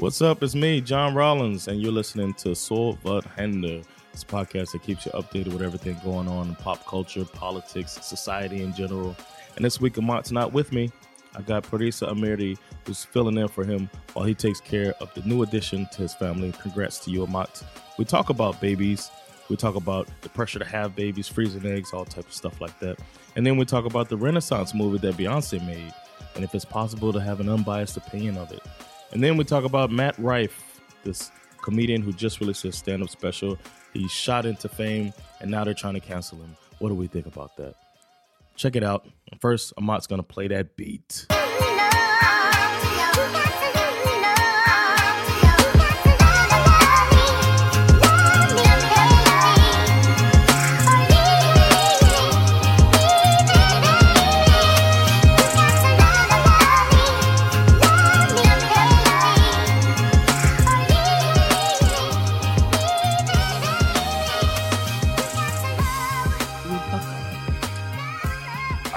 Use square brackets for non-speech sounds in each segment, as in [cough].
What's up? It's me, John Rollins, and you're listening to Soul But Hender. It's a podcast that keeps you updated with everything going on in pop culture, politics, society in general. And this week, Amat's not with me. I got Parisa Amiri, who's filling in for him while he takes care of the new addition to his family. Congrats to you, Amat. We talk about babies. We talk about the pressure to have babies, freezing eggs, all type of stuff like that. And then we talk about the Renaissance movie that Beyonce made, and if it's possible to have an unbiased opinion of it. And then we talk about Matt Rife, this comedian who just released his stand-up special. He's shot into fame, and now they're trying to cancel him. What do we think about that? Check it out. First, Amat's gonna play that beat.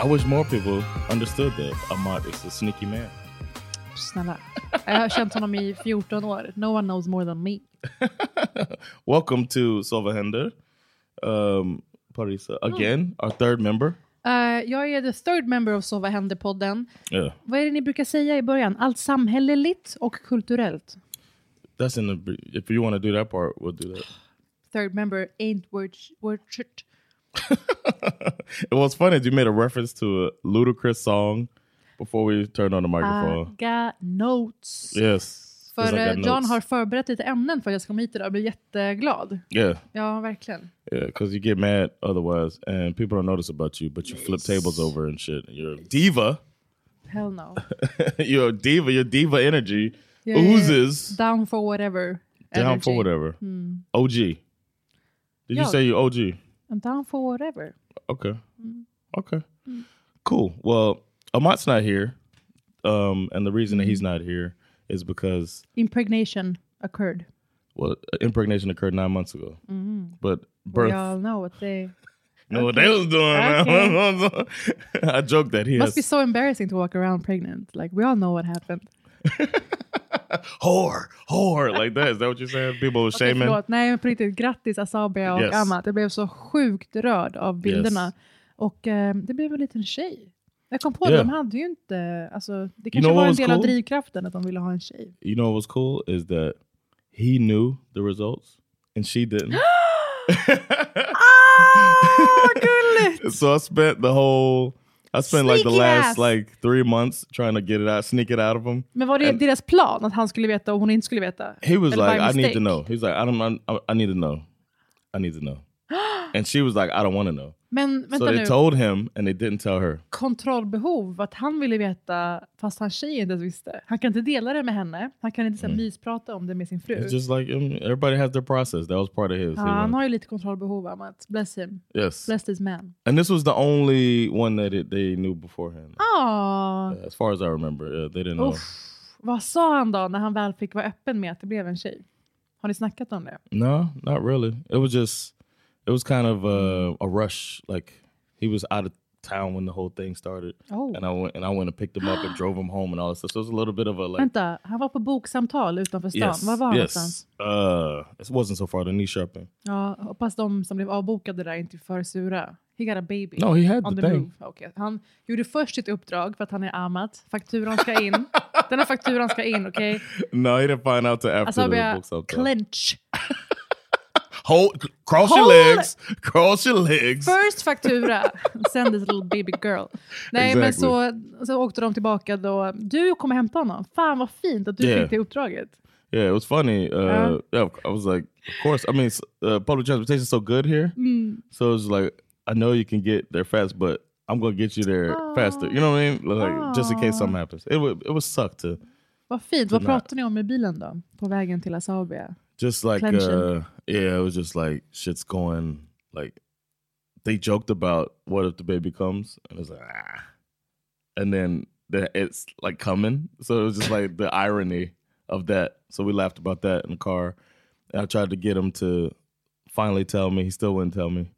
I wish more people understood that Amat is a sneaky man. Snälla. Jag har känt honom i 14 år. No one knows more than me. [laughs] Welcome to Solvahender. Um, Parisa, again, our third member. Eh, jag är the third member of Sova händer-podden. Yeah, Vad är det ni brukar säga i början? Allt samhälleligt och kulturellt. that's in the. If you want to do that part, we'll do that. Third member ain't word shit. [laughs] it was funny that you made a reference to a ludicrous song before we turned on the microphone. I got notes. Yes. För eh, John notes. har förberett lite ämnen för att jag ska komma hit idag. Jag blir jätteglad. Yeah, Ja, verkligen. yeah, because you get mad otherwise, and people don't notice about you, but you flip tables over and shit. You're a diva. Hell no. [laughs] your diva, your diva energy är oozes Down for whatever. down energy. for whatever. OG. Did you say you OG? I'm down for whatever. Okay. Mm-hmm. Okay. Mm-hmm. Cool. Well, Amat's not here. Um, and the reason that he's not here is because Impregnation occurred. well, impregnation occurred nine months ago. Mm-hmm. But birth We all know what they... [laughs] know what they [laughs] was doing. I joked that he Must has be so embarrassing to walk around pregnant. Like we all know what happened. [laughs] whore, whore like that. Is that what you're saying? People were Okej, shaming. förlåt. Nej, men på riktigt. Grattis Asabia och Yes. Amat. Jag blev så sjukt rörd av bilderna. Och eh, det blev en liten tjej. Jag kom på Yeah. det, de hade ju inte... Alltså, det kanske know what var en del av cool? drivkraften att de ville ha en tjej. You know what was cool is that he knew the results and she didn't. [gasps] [laughs] so I spent the whole I spent like the Sneaky last ass. like three months trying to get it out, sneak it out of him. Men var det And- deras plan att han skulle veta och hon inte skulle veta? He was Eller like, I need to know. He was like, I don't, I, I need to know. I need to know. [gasps] and she was like, I don't want to know. Men vänta so they nu, told him and they didn't tell her. kontrollbehov, att han ville veta fast hans tjej inte ens visste. Han kan inte dela det med henne, han kan inte här, mysprata om det med sin fru. Mm. It's just like um, everybody has their process. That was part of his. ja, han har ju lite kontrollbehov, Amat. Bless him. yes. Bless this man. And this was the only one that it, they knew beforehand. Ah, As far as I remember, yeah, they didn't know. uff. Vad sa han då när han väl fick vara öppen med att det blev en tjej? Har ni snackat om det? No, not really. It was just, it was kind of uh, a rush. Like he was out of town when the whole thing started, Oh. and I went and I went and picked him up and [gasps] drove him home and all that stuff. So it was a little bit of a like. Vänta, han var på boksamtal utanför stan. Yes, Var var han yes. någonstans? Uh, it wasn't so far. The knee sharpening. Ja, hoppas de som blev avbokade där inte är för sura. He got a baby. No, he had on the the thing. move. Okay. Han gjorde först sitt uppdrag för att han är Amat. Fakturan ska in. [laughs] Den här fakturan ska in, okej? No, he didn't find out till after Alltså the jag clench. [laughs] Hold, cross Hold- your legs, [laughs] cross your legs. First faktura, [laughs] send this little baby girl. Nej men så, så åkte de tillbaka då. Du kommer hämta honom. Fan vad fint att du Yeah. fick det uppdraget. Yeah, it was funny. Uh, Yeah. yeah, I was like, of course. I mean, uh, public transportation is so good here, Mm. so it's like I know you can get there fast, but I'm gonna get you there faster. You know what I mean? Like just in case something happens. It would it would suck to Vad fint. Vad pratade ni om i bilen då? På vägen till Asabia? Just like uh yeah, it was just like shit's going like they joked about what if the baby comes and it's like ah. and then the, it's like coming. So it was just like the irony of that. So we laughed about that in the car. And I tried to get him to finally tell me. He still wouldn't tell me.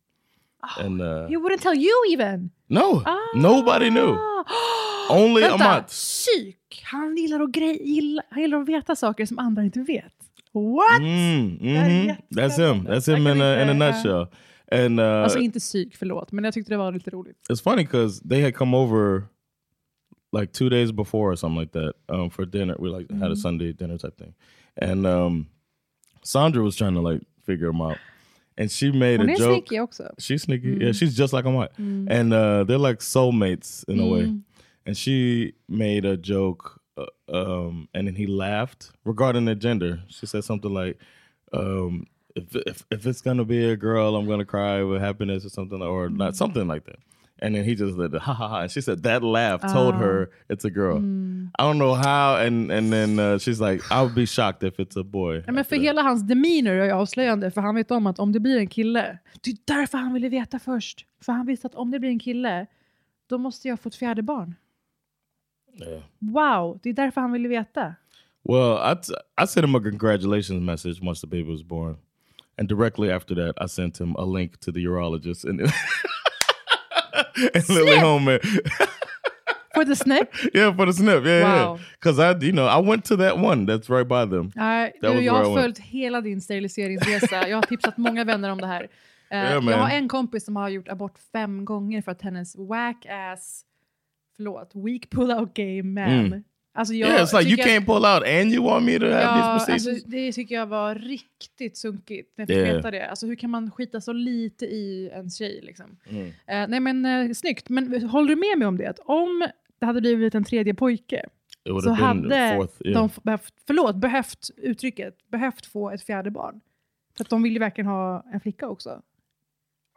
And uh He wouldn't tell you even! no, nobody knew. [gasps] Only Vänta, Amat. psyk! Han gillar att, grej, gillar, han gillar att veta saker som andra inte vet. What? Mm, är jättespännande. That's him. That's him in a, in a nutshell. And uh, Alltså inte psyk, förlåt. Men jag tyckte det var lite roligt. it's funny because they had come over like two days before or something like that um, for dinner. We like had a Sunday dinner type thing, and um, Sandra was trying to like figure him out, and she made Hon a är joke. sneaky också. She's sneaky. Yeah, she's just like I'm white, and uh, they're like soulmates in a way. And she made a joke, uh, um, and then he laughed regarding the gender. She said something like, um, "If if if it's gonna be a girl, I'm gonna cry with happiness or something, or not something like that." And then he just did the [laughs] ha ha ha, and she said that laugh told her it's a girl. I don't know how, and and then uh, she's like, "I would be shocked if it's a boy." Men för that. hela hans demeanor är avslöjande, för han vet om att om det blir en kille, det är därför han ville veta först. För han visste att om det blir en kille, då måste jag få ett fjärde barn. Yeah. Wow, det är därför han ville veta. Well, I, I sent him a congratulations message once the baby was born. And directly after that, I sent him a link to the urologist and, [laughs] and Lily Holman. For the snip? [laughs] yeah, for the snip. Yeah, Wow. yeah. Because I, you know, I went to that one that's right by them. That du, jag har följt hela din steriliseringsresa. Jag har tipsat många vänner om det här. Eh, Yeah, jag har en kompis som har gjort abort fem gånger för att hennes whack ass, förlåt, weak pull-out game man. Alltså jag Mm. yeah, it's like you can't pull out and you want me to have Ja, these procedures. alltså, det tycker jag var riktigt sunkigt när jag fick Yeah. det. Alltså, hur kan man skita så lite i en tjej? Liksom? Mm. Eh, nej men uh, snyggt, men håller du med mig om det? Att om det hade blivit en tredje pojke så hade fourth. Yeah. de behövt, förlåt, behövt uttrycket, behövt få ett fjärde barn. För att de vill ju verkligen ha en flicka också.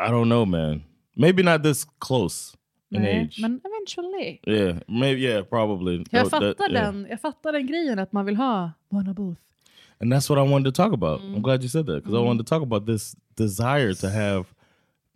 I don't know, man. Maybe not this close in age. Men eventually. Yeah, maybe. Yeah, probably. Jag That- that- fattar, yeah. den, jag fattar den grejen att man vill ha one of both. And that's what I wanted to talk about. Mm. I'm glad you said that because I wanted to talk about this desire to have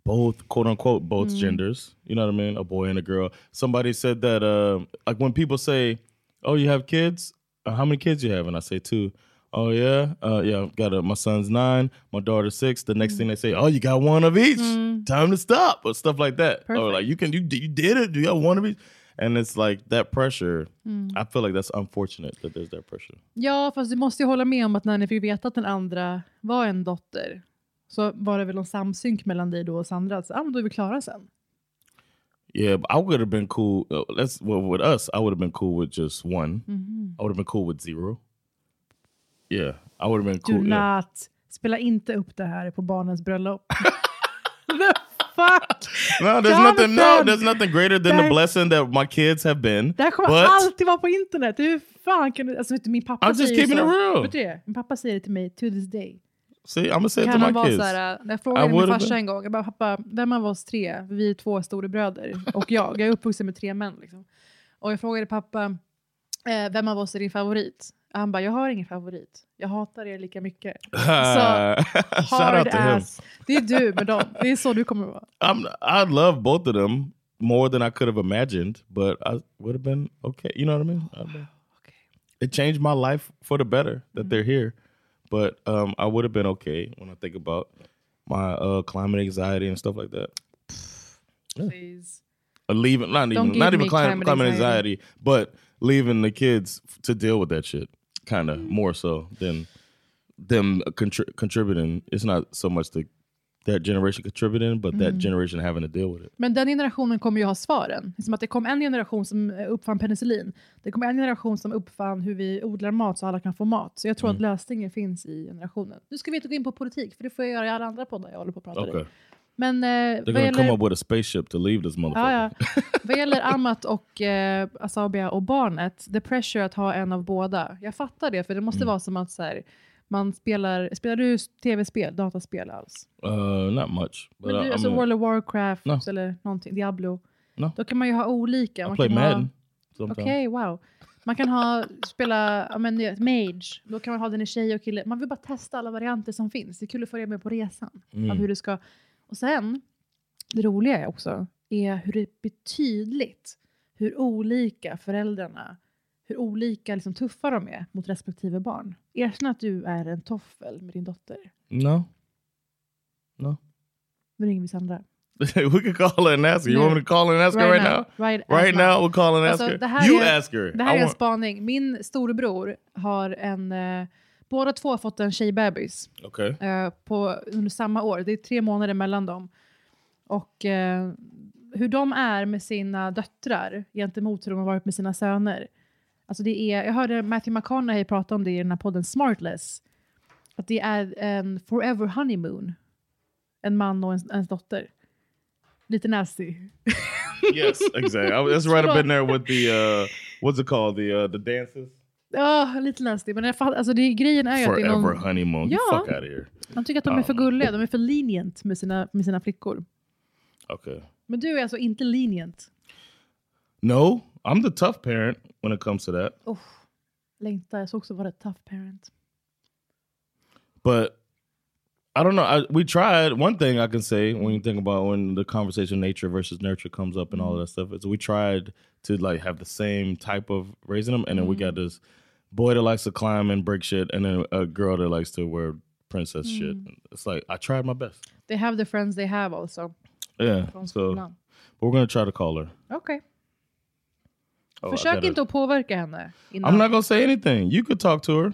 both, quote unquote, both Mm. genders. You know what I mean? A boy and a girl. Somebody said that, uh, like when people say, "Oh, you have kids? Uh, how many kids you have?" and I say two. Oh yeah, uh, yeah. Got a, my son's nine, my daughter's six. The Mm. next thing they say, "Oh, you got one of each. Time to stop," or stuff like that. Or Perfect. like you can you you did it. You got one of each, and it's like that pressure. Mm. I feel like that's unfortunate that there's that pressure. Ja, fast du måste ju hålla med om att när ni fick veta att den andra var en dotter så var det väl någon samsynk mellan dig då och Sandra. Att, ah, men då är vi klara sen. Yeah, but I would have been cool. uh, That's well, with us. I would have been cool with just one. Mm-hmm. I would have been cool with zero. Yeah, I would have been Do cool. yeah. not. Spela inte upp det här på barnens bröllop. [laughs] The fuck? No, there's nothing. No, Jonathan! there's nothing greater than the That- blessing that my kids have been. Det här kommer But alltid vara på internet. Hur fan kan du... Alltså, vet du, min pappa I'm just säger keeping så. it real. Vet du det? Min pappa säger det till mig to this day. see, I'm gonna say it to Kan my vara kids. så här, när jag frågade min farsa been. en gång, jag bara, pappa, vem av oss tre, vi är två storebröder, och jag, jag är uppvuxen med tre män. Liksom. Och jag frågade pappa, eh, vem av oss är din favorit? Han bara, jag har ingen favorit. Jag hatar er lika mycket. [laughs] Shout Hard ass. Det är du med dem. Det är så du kommer vara. I'm, I love both of them more than I could have imagined, but I would have been okay. You know what I mean? I'd been- [sighs] It changed my life for the better that they're here, but um, I would have been okay when I think about my uh, climate anxiety and stuff like that. [sighs] Please. Uh, leaving, not Don't even, not even climate, climate anxiety. anxiety, but leaving the kids to deal with that shit, kind of more so than them contri- contributing. It's not so much the that generation contributing, but that generation having to deal with it. Men den generationen kommer ju ha svaren. Som att det kom en generation som uppfann penicillin. Det kom en generation som uppfann hur vi odlar mat så alla kan få mat. Så jag tror att lösningen finns i generationen. Nu ska vi inte gå in på politik, för det får jag göra i alla andra poddar jag håller på att prata Okay, i. Men eh, they're gonna gäller... come up with a spaceship to leave this motherfucker. Ja, ja. [laughs] Vad gäller Amat och eh, Asabia och barnet, the pressure att ha en av båda. Jag fattar det, för det måste vara som att så här, man spelar, spelar du tv-spel, dataspel alls? Uh, not much, but Men I, du, I alltså mean, World of Warcraft No. eller någonting, Diablo. No. Då kan man ju ha olika. I Man play kan ha- Madden. sometimes. Okej, wow. Man kan ha, spela ja, men, Mage, då kan man ha den i tjej och kille. Man vill bara testa alla varianter som finns. Det är kul att följa med på resan. Mm. Av hur det ska. Och sen, det roliga är också, är hur det blir tydligt hur olika föräldrarna, hur olika liksom, tuffa de är mot respektive barn. Erkänn att du är en toffel med din dotter. No, no. Nu ringer vi Sandra. [laughs] we could call her and ask her. You No. want me to call her and ask her right now? Right, Right now. now, we'll call her and ask Alltså, her. You är- ask her. Det här I är en want- spaning. Min storebror har en... Eh, båda två har fått en tjejbebis okay. eh, på, under samma år. Det är tre månader mellan dem. Och eh, hur de är med sina döttrar gentemot hur de har varit med sina söner. Alltså det är, jag hörde Matthew McConaughey prata om det i den här podden Smartless. Att det är en forever honeymoon. En man och en, ens dotter. Lite nasty. yes, exactly. I, that's right up in there with the uh, what's it called? The uh, the dances. Ja, lite nasty. Men jag fatt, alltså det, grejen är ju att det är Forever någon, honeymoon. Ja. fuck out of here. man tycker att de är för gulliga. De är för lenient med sina, med sina flickor. Okay. Men du är alltså inte lenient. No, I'm the tough parent when it comes to that. Oh, längtar. Jag ska också vara tough parent. But I don't know. I, we tried. One thing I can say when you think about when the conversation nature versus nurture comes up and all of that stuff is we tried to like have the same type of raising them, and then we mm-hmm. got this boy that likes to climb and break shit, and then a girl that likes to wear princess shit. Mm-hmm. It's like I tried my best. They have the friends they have also. Yeah. So, but we're gonna try to call her. Okay. Oh, Försök gotta- inte att påverka henne. Innan. I'm not gonna say anything. You could talk to her,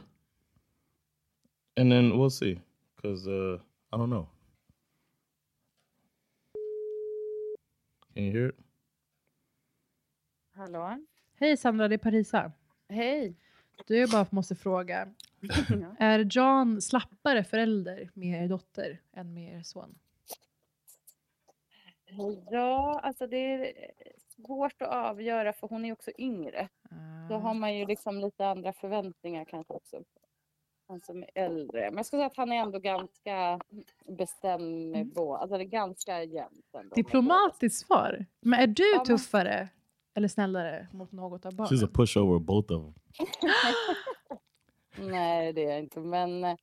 and then we'll see. Cause uh, I don't know. Can you hear it? Hallå? Hej Sandra, det är Parisa. Hej. Du jag bara måste fråga. [clears throat] Är John slappare förälder med er dotter än med er son? Ja, alltså det är svårt att avgöra för hon är också yngre. Då har man ju liksom lite andra förväntningar kanske också. Han som är äldre. Men jag skulle säga att han är ändå ganska bestämd med båda. Alltså det är ganska jämnt. ändå Diplomatiskt svar. Men är du Ja, men- tuffare eller snällare mot något av barnen? She's a pushover, both of them. [laughs] Nej, det är jag inte. Men... eh,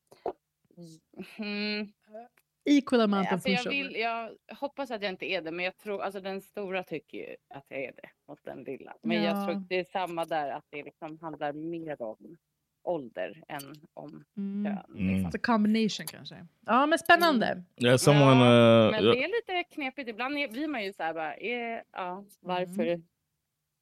Mm, Equal amount nej, of alltså jag, pushover. vill, jag hoppas att jag inte är det, men jag tror alltså den stora tycker ju att jag är det mot den lilla. Men jag Ja. tror det är samma där, att det liksom handlar mer om ålder än om Mm. kön. Mm. Liksom. The combination kanske. Ja, men spännande. Yeah, someone. Ja, Uh, Men det är lite knepigt. Ibland är- blir man ju så här bara, är, ja, varför? Mm.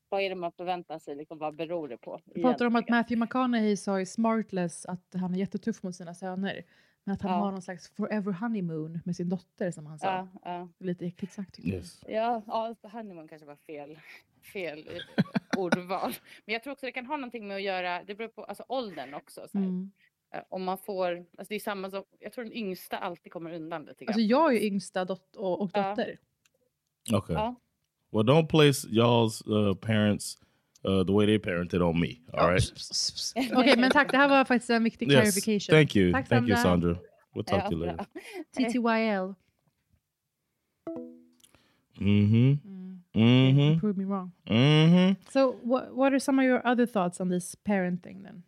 Vad är det man förväntar sig? Liksom, vad beror det på? Vi pratar om att? Matthew McConaughey sa i Smartless att han är jättetuff mot sina söner. Men att han Ja. har någon slags forever honeymoon med sin dotter som han sa. Ja, ja. Lite äckligt sagt tycker yes. Ja, ja honeymoon kanske var fel, fel [laughs] ordval. Men jag tror också det kan ha någonting med att göra, det beror på alltså, åldern också. Så jag. här. Mm. Eh, Om man får, alltså det är samma som, jag tror den yngsta alltid kommer undan lite grann. Alltså jag är ju yngsta dot- och, och Ja. dotter. Okay. Ja. Well, don't place y'all's uh, parents uh, the way they parented on me. All right. Okej, men tack. Det här var faktiskt en viktig Yes. clarification. Thank you. Tack, Thank you, Sandra. Sandra. We'll talk Ja, to you later. bra. TTYL. Mm-hmm. Mm. Mm-hmm. Prove me wrong. Mm-hmm. So what, what are some of your other thoughts on this parenting then?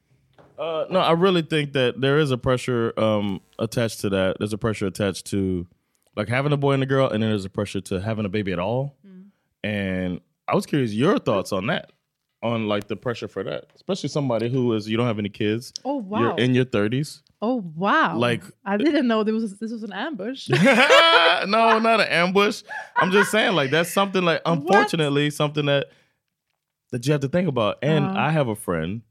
Uh, no, I really think that there is a pressure um, attached to that. There's a pressure attached to like having a boy and a girl, and then there's a pressure to having a baby at all. And I was curious your thoughts on that, on like the pressure for that, especially somebody who is you don't have any kids. Oh wow. You're in your thirties. oh wow. Like- I didn't know this was this was an ambush. [laughs] no, not an ambush. I'm just saying, like that's something like [laughs] unfortunately something that that you have to think about. And Uh-huh. I have a friend.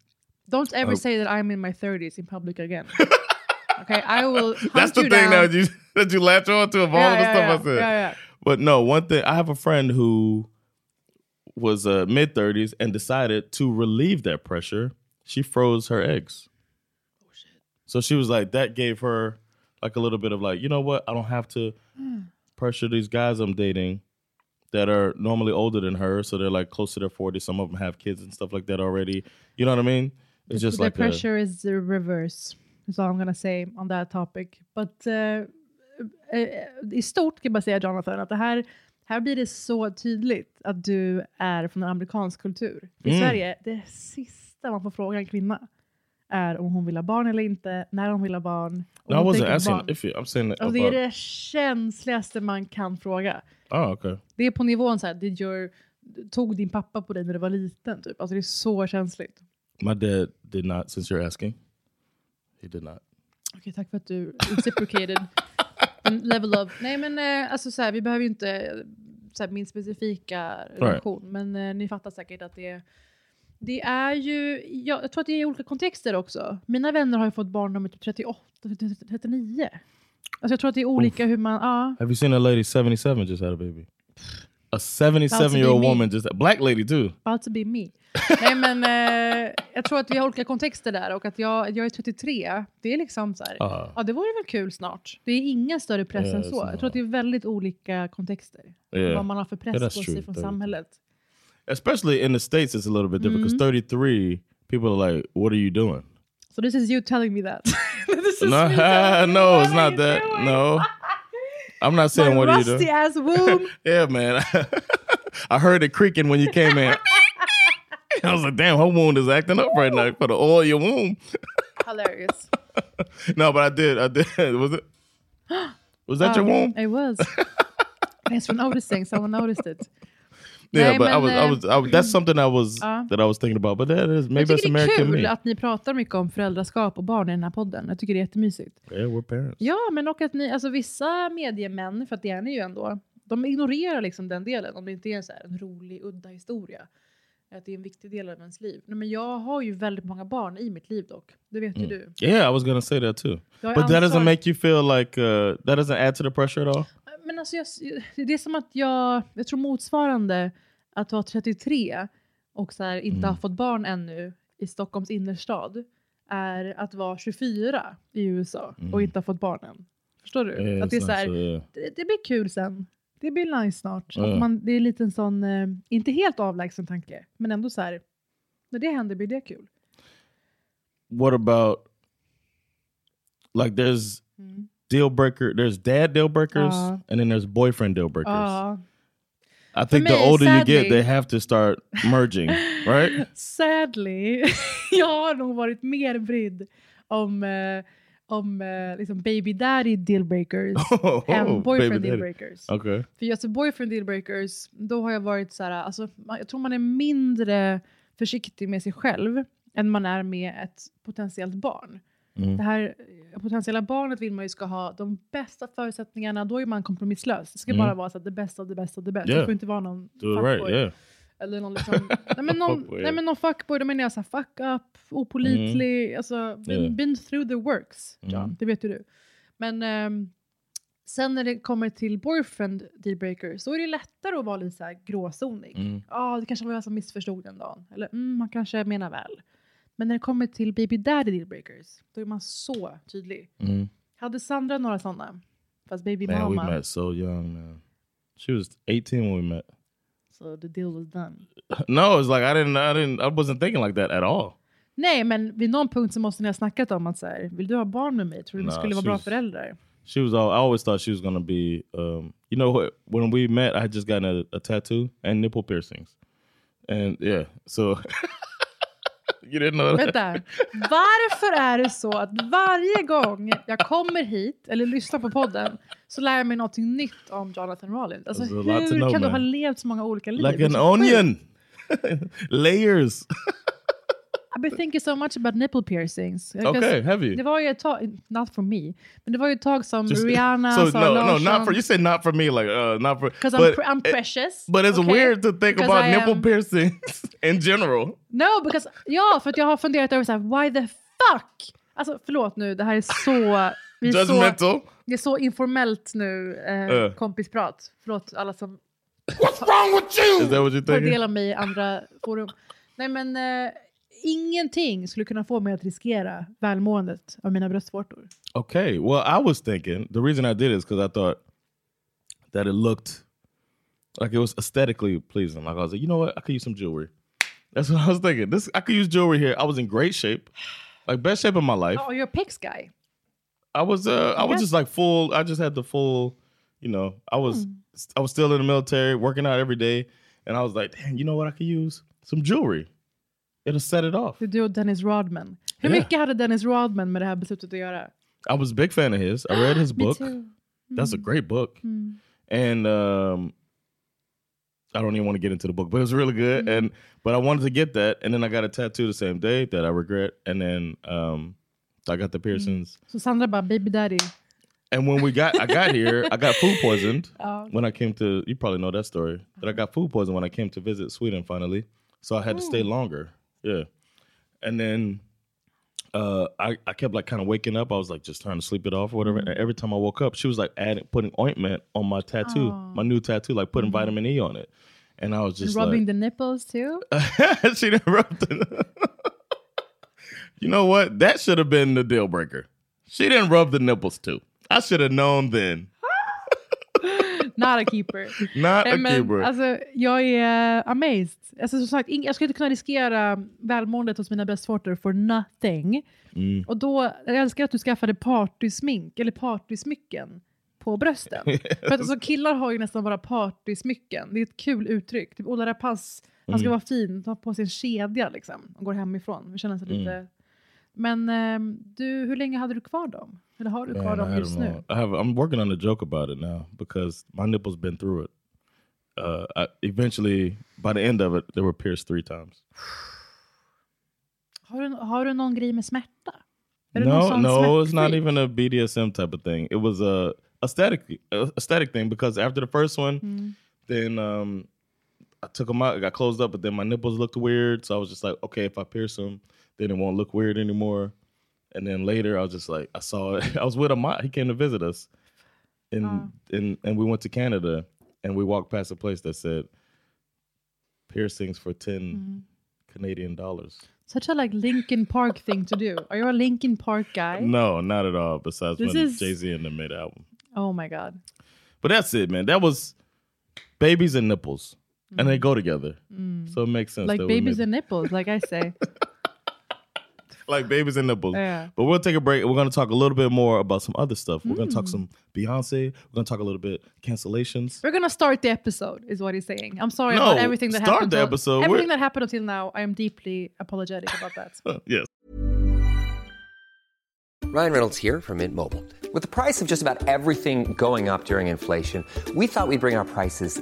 Don't ever Oh. say that I'm in my 30s in public again. [laughs] okay, I will. That's the thing down. that you that you latch on to of all Yeah, the yeah, stuff yeah, I said. yeah, yeah. But no, one thing I have a friend who was uh, mid 30s and decided to relieve that pressure. She froze her eggs. Oh shit. So she was like that gave her like a little bit of like, you know what? I don't have to pressure these guys I'm dating that are normally older than her, so they're like close to their 40s. Some of them have kids and stuff like that already. You know what I mean? It's just the like a, pressure is the reverse. That's all I'm gonna say on that topic. But uh, uh, i stort kan jag bara säga Jonathan att det här, här blir det så tydligt att du är från en amerikansk kultur. I Mm. Sverige, det sista man får fråga en kvinna är om hon vill ha barn eller inte, när hon vill ha barn. No, I wasn't asking barn. if you, I'm saying Alltså, det är det känsligaste man kan fråga. Oh, okay. Det är på nivån så här, did your, tog din pappa på dig när du var liten? Typ. Alltså det är så känsligt. My dad did not, since you're asking. He did not. Okej, tack för att du reciprocated [laughs] level of... Nej men eh, alltså så här, vi behöver ju inte eh, så här, min specifika relation, men eh, ni fattar säkert att det det är ju, ja, jag tror att det är i olika kontexter också. Mina vänner har ju fått barn när de är typ 38, 39. Alltså jag tror att det är olika hur man, ja. Have you seen a lady 77 just had a baby? A 77 year old woman just a black lady too. About to be me. Nej men eh, jag tror att vi har olika kontexter där och att jag, jag är 33, det är liksom så här, Ah. ja det vore väl kul snart. Det är ingen större press Ja, än så. Jag tror att det är väldigt olika kontexter. Yeah. Vad man har för press Yeah, på sig true. från That- samhället. Especially in the States, it's a little bit different because 33, people are like, what are you doing? So this is you telling me that. [laughs] this is [laughs] No, me no, it's not that. doing? No. I'm not saying My what rusty doing. ass womb. [laughs] Yeah, man. [laughs] I heard it creaking when you came in. [laughs] I was like, damn, her wound is acting up right now. For the oil your womb. Hilarious. no, but I did. I did. Was it? [gasps] Was that your Oh, womb? It was. Thanks for noticing. Someone noticed it. Yeah, Nej, but I men, was, I eh, was, I was. That's something I was Ja. that I was thinking about. But that is maybe jag that's tycker det är kul me. att ni pratar mycket om föräldraskap och barn i den här podden. Jag tycker det är jättemysigt. Yeah, we're parents. Ja, men och att ni, alltså vissa mediemän, för att det är ni ju ändå, de ignorerar liksom den delen om det inte är en, så här, en rolig, udda historia. Att det är en viktig del av ens liv. Nej, men jag har ju väldigt många barn i mitt liv dock. Det vet ju du. Yeah, I was gonna say that too. But that ansvar- doesn't make you feel like uh, that doesn't add to the pressure at all. Men alltså, jag, det är som att jag, jag tror motsvarande att vara 33 och så här, inte Mm. ha fått barn ännu i Stockholms innerstad är att vara 24 i USA och inte ha fått barn än. Förstår du? Yeah, att det, är så här, yeah. det, det blir kul sen. Det blir nice snart. Ja. Att man, det är lite en sån, eh, inte helt avlägsen tanke, men ändå så här, när det händer blir det kul. What about like there's deal breaker, there's dad deal breakers, Ja. and then there's boyfriend deal breakers. Ja. I think the mig, older you sadly- get, they have to start merging, [laughs] right? Sadly, [laughs] jag har nog varit mer brydd om, eh, om eh, liksom baby daddy dealbreakers [laughs] än Oh, baby boyfriend daddy. dealbreakers. Okay. För just boyfriend dealbreakers, då har jag varit så här, alltså, man- jag tror man är mindre försiktig med sig själv än man är med ett potentiellt barn. Mm. Det här eh, potentiella barnet vill man ju ska ha de bästa förutsättningarna, då är man kompromisslös. Det ska Mm. bara vara så att det bästa av det bästa av det bästa. Yeah. Det får inte vara någon Do it right, fuckboy. yeah. Eller någon liksom, [laughs] nej, men någon, Fuckboy, nej men någon fuckboy, då menar jag så här, fuck up, opålitlig, alltså been, Yeah. been through the works, John, Mm. det vet ju du. Men ehm, sen när det kommer till boyfriend dealbreaker så är det lättare att vara lite så här gråzonig. Ja, Mm. det kanske var jag som missförstod den dagen. Eller mm, man kanske menar väl. Men när det kommer till baby daddy dealbreakers, då är man så tydlig. Mm. Hade Sandra några sådana? Fast baby Man, we mama. met so young, man. She was 18 when we met. Så the deal was done. [laughs] No, it's like I didn't, I didn't, I wasn't thinking like that at all. Nej, men vid någon punkt så måste ni ha snackat om att så här, vill du ha barn med mig? Tror du vi Nah, skulle vara bra was- föräldrar? She was all. I always thought she was gonna be. Um, you know? When we met, I had just gotten a, a tattoo and nipple piercings, and yeah. So [laughs] know. Vänta, varför är det så att varje gång jag kommer hit eller lyssnar på podden så lär jag mig något nytt om Jonathan Rollins? Alltså, hur know, kan du man. ha levt så många olika liv? Like an så sjukt. onion, [laughs] layers. I've been thinking so much about nipple piercings. Because Okay, have you? Det var ju ett tag, not for me, men det var ju ett tag som Just- Rihanna, so Sara no, no, Larsson, not for you. Said not for me, like uh, not for. Because I'm, pre- I'm precious. But it's okay? weird to think 'Cause about I nipple am- piercings [laughs] in general. No, because, ja, för att jag har funderat över så här, why the fuck? Alltså förlåt nu, det här är så... Vi är så, Judgmental. det är så informellt nu, eh, Uh. kompisprat. Förlåt alla som Is that what you're tar thinking? del av mig i andra forum. Nej men, eh, ingenting skulle kunna få mig att riskera välmåendet av mina bröstvårtor. Okay. Well, I was thinking the reason I did it is because I thought that it looked like it was aesthetically pleasing. Like I was like, you know what? I could use some jewelry. That's what I was thinking. This I could use jewelry here. I was in great shape, like best shape of my life. Oh, you're a pics guy. I was uh I was just like full. I just had the full. You know, I was I was still in the military, working out every day, and I was like, damn, you know what? I could use some jewelry. It'll set it off. Det är du och Dennis Rodman. Hur Yeah. mycket hade Dennis Rodman med det här beslutet att göra? I was a big fan of his. I read his Me book. too. That's a great book. Mm. And um I don't even want to get into the book, but it was really good. And but I wanted to get that, and then I got a tattoo the same day that I regret. And then um I got the piercings. So Sandra about baby daddy. And when we got I got here, I got food poisoned [laughs] Ja. when I came to you probably know that story. That I got food poisoned when I came to visit Sweden finally. So I had to stay longer. Yeah. And then uh, I, I kept like kind of waking up. I was like just trying to sleep it off or whatever. And every time I woke up, she was like adding putting ointment on my tattoo, Aw. my new tattoo, like putting vitamin E on it. And I was just Rubbing the nipples too? [laughs] she didn't rub the. [laughs] you know what? That should have been the deal breaker. She didn't rub the nipples too. I should have known then. Not a keeper. [laughs] Not a men, keeper. Alltså, jag är amazed. Alltså, som sagt, jag skulle inte kunna riskera välmåendet hos mina bröstvårtor for nothing. Mm. Och då, jag älskar att du skaffade partysmink, eller partysmycken på brösten. [laughs] För att alltså, killar har ju nästan bara partysmycken. Det är ett kul uttryck. Typ Ola Rapace, han ska Mm. vara fin, ta på sig en kedja liksom, och går hemifrån. Det känns Mm. lite... Men ehm, du, hur länge hade du kvar dem? Eller har du kvar Man, I dem just nu? I have. I'm working on a joke about it now because my nipples been through it. Uh, I, eventually, by the end of it, they were pierced three times. Har du, har du någon grej med smärta? Är No, no, it's not even a BDSM type of thing. It was a aesthetic, a aesthetic thing because after the first one, Mm. then um, I took them out, it got closed up, but then my nipples looked weird. So I was just like, okay, if I pierce them, then it won't look weird anymore. And then later, I was just like, I saw it. [laughs] I was with Amat. He came to visit us, and Oh. and and we went to Canada, and we walked past a place that said piercings for 10 Mm. Canadian dollars. Such a like Linkin Park thing to do. Are you a Linkin Park guy? No, not at all. Besides This when is- Jay Z and the mid album. Oh my god. But that's it, man. That was babies and nipples, and they go together, so it makes sense. Mm. Like babies and nipples, like I say. [laughs] [laughs] like babies and nipples. Yeah. But we'll take a break. We're going to talk a little bit more about some other stuff. We're going to talk Mm. some Beyonce. We're going to talk a little bit cancellations. We're gonna start the episode, is what he's saying. I'm sorry No, about everything that start happened. Start the till- episode. Everything We're- that happened until now, I am deeply apologetic about that. [laughs] yes. Ryan Reynolds here from Mint Mobile. With the price of just about everything going up during inflation, we thought we'd bring our prices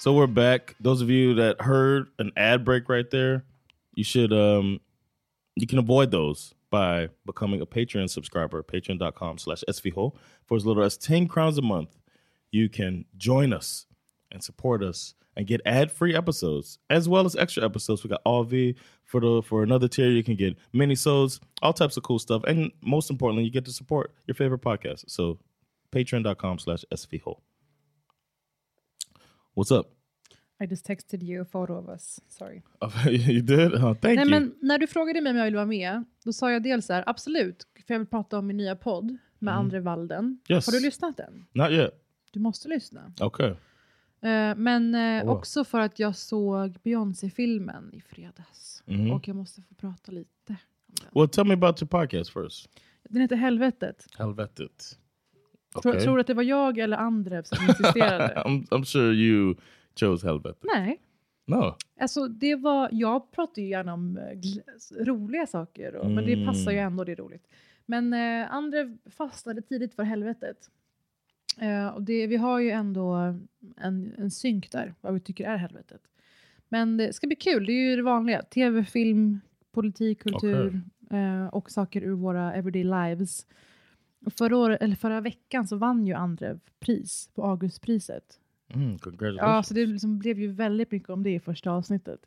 So we're back. Those of you that heard an ad break right there, you should um you can avoid those by becoming a Patreon subscriber, patreon.com slash svho. For as little as 10 crowns a month, you can join us and support us and get ad-free episodes as well as extra episodes. We got all V for the for another tier. You can get mini sods, all types of cool stuff. And most importantly, you get to support your favorite podcast. So patreon.com slash svho. What's up? I just texted you a photo of us. Sorry. [laughs] you did? Oh, thank Nej, you. men när du frågade mig om jag ville vara med, då sa jag dels så här, absolut, för jag vill prata om min nya podd med Andre Walden. Mm. Yes. Har du lyssnat än? Not yet. Du måste lyssna. Okay. Eh, men eh, Wow. också för att jag såg Beyoncé-filmen i fredags. Mhm. Och jag måste få prata lite. Well, tell me about your podcast first. Den heter Helvetet. Helvetet. Okay. tror du att det var jag eller Andre som insisterade? [laughs] I'm, I'm sure you chose Helvetet. Nej. No. Alltså det var, jag pratar ju gärna om eh, roliga saker, och, men det Mm. passar ju ändå, det är roligt. Men eh, Andre fastnade tidigt för helvetet. Eh, och det, vi har ju ändå en, en synk där, vad vi tycker är helvetet. Men det ska bli kul, det är ju det vanliga. Tv, film, politik, kultur eh, och saker ur våra everyday lives. Förra, året, eller förra veckan så vann ju Andre pris på Augustpriset. Mm. Ja, så det liksom blev ju väldigt mycket om det i första avsnittet.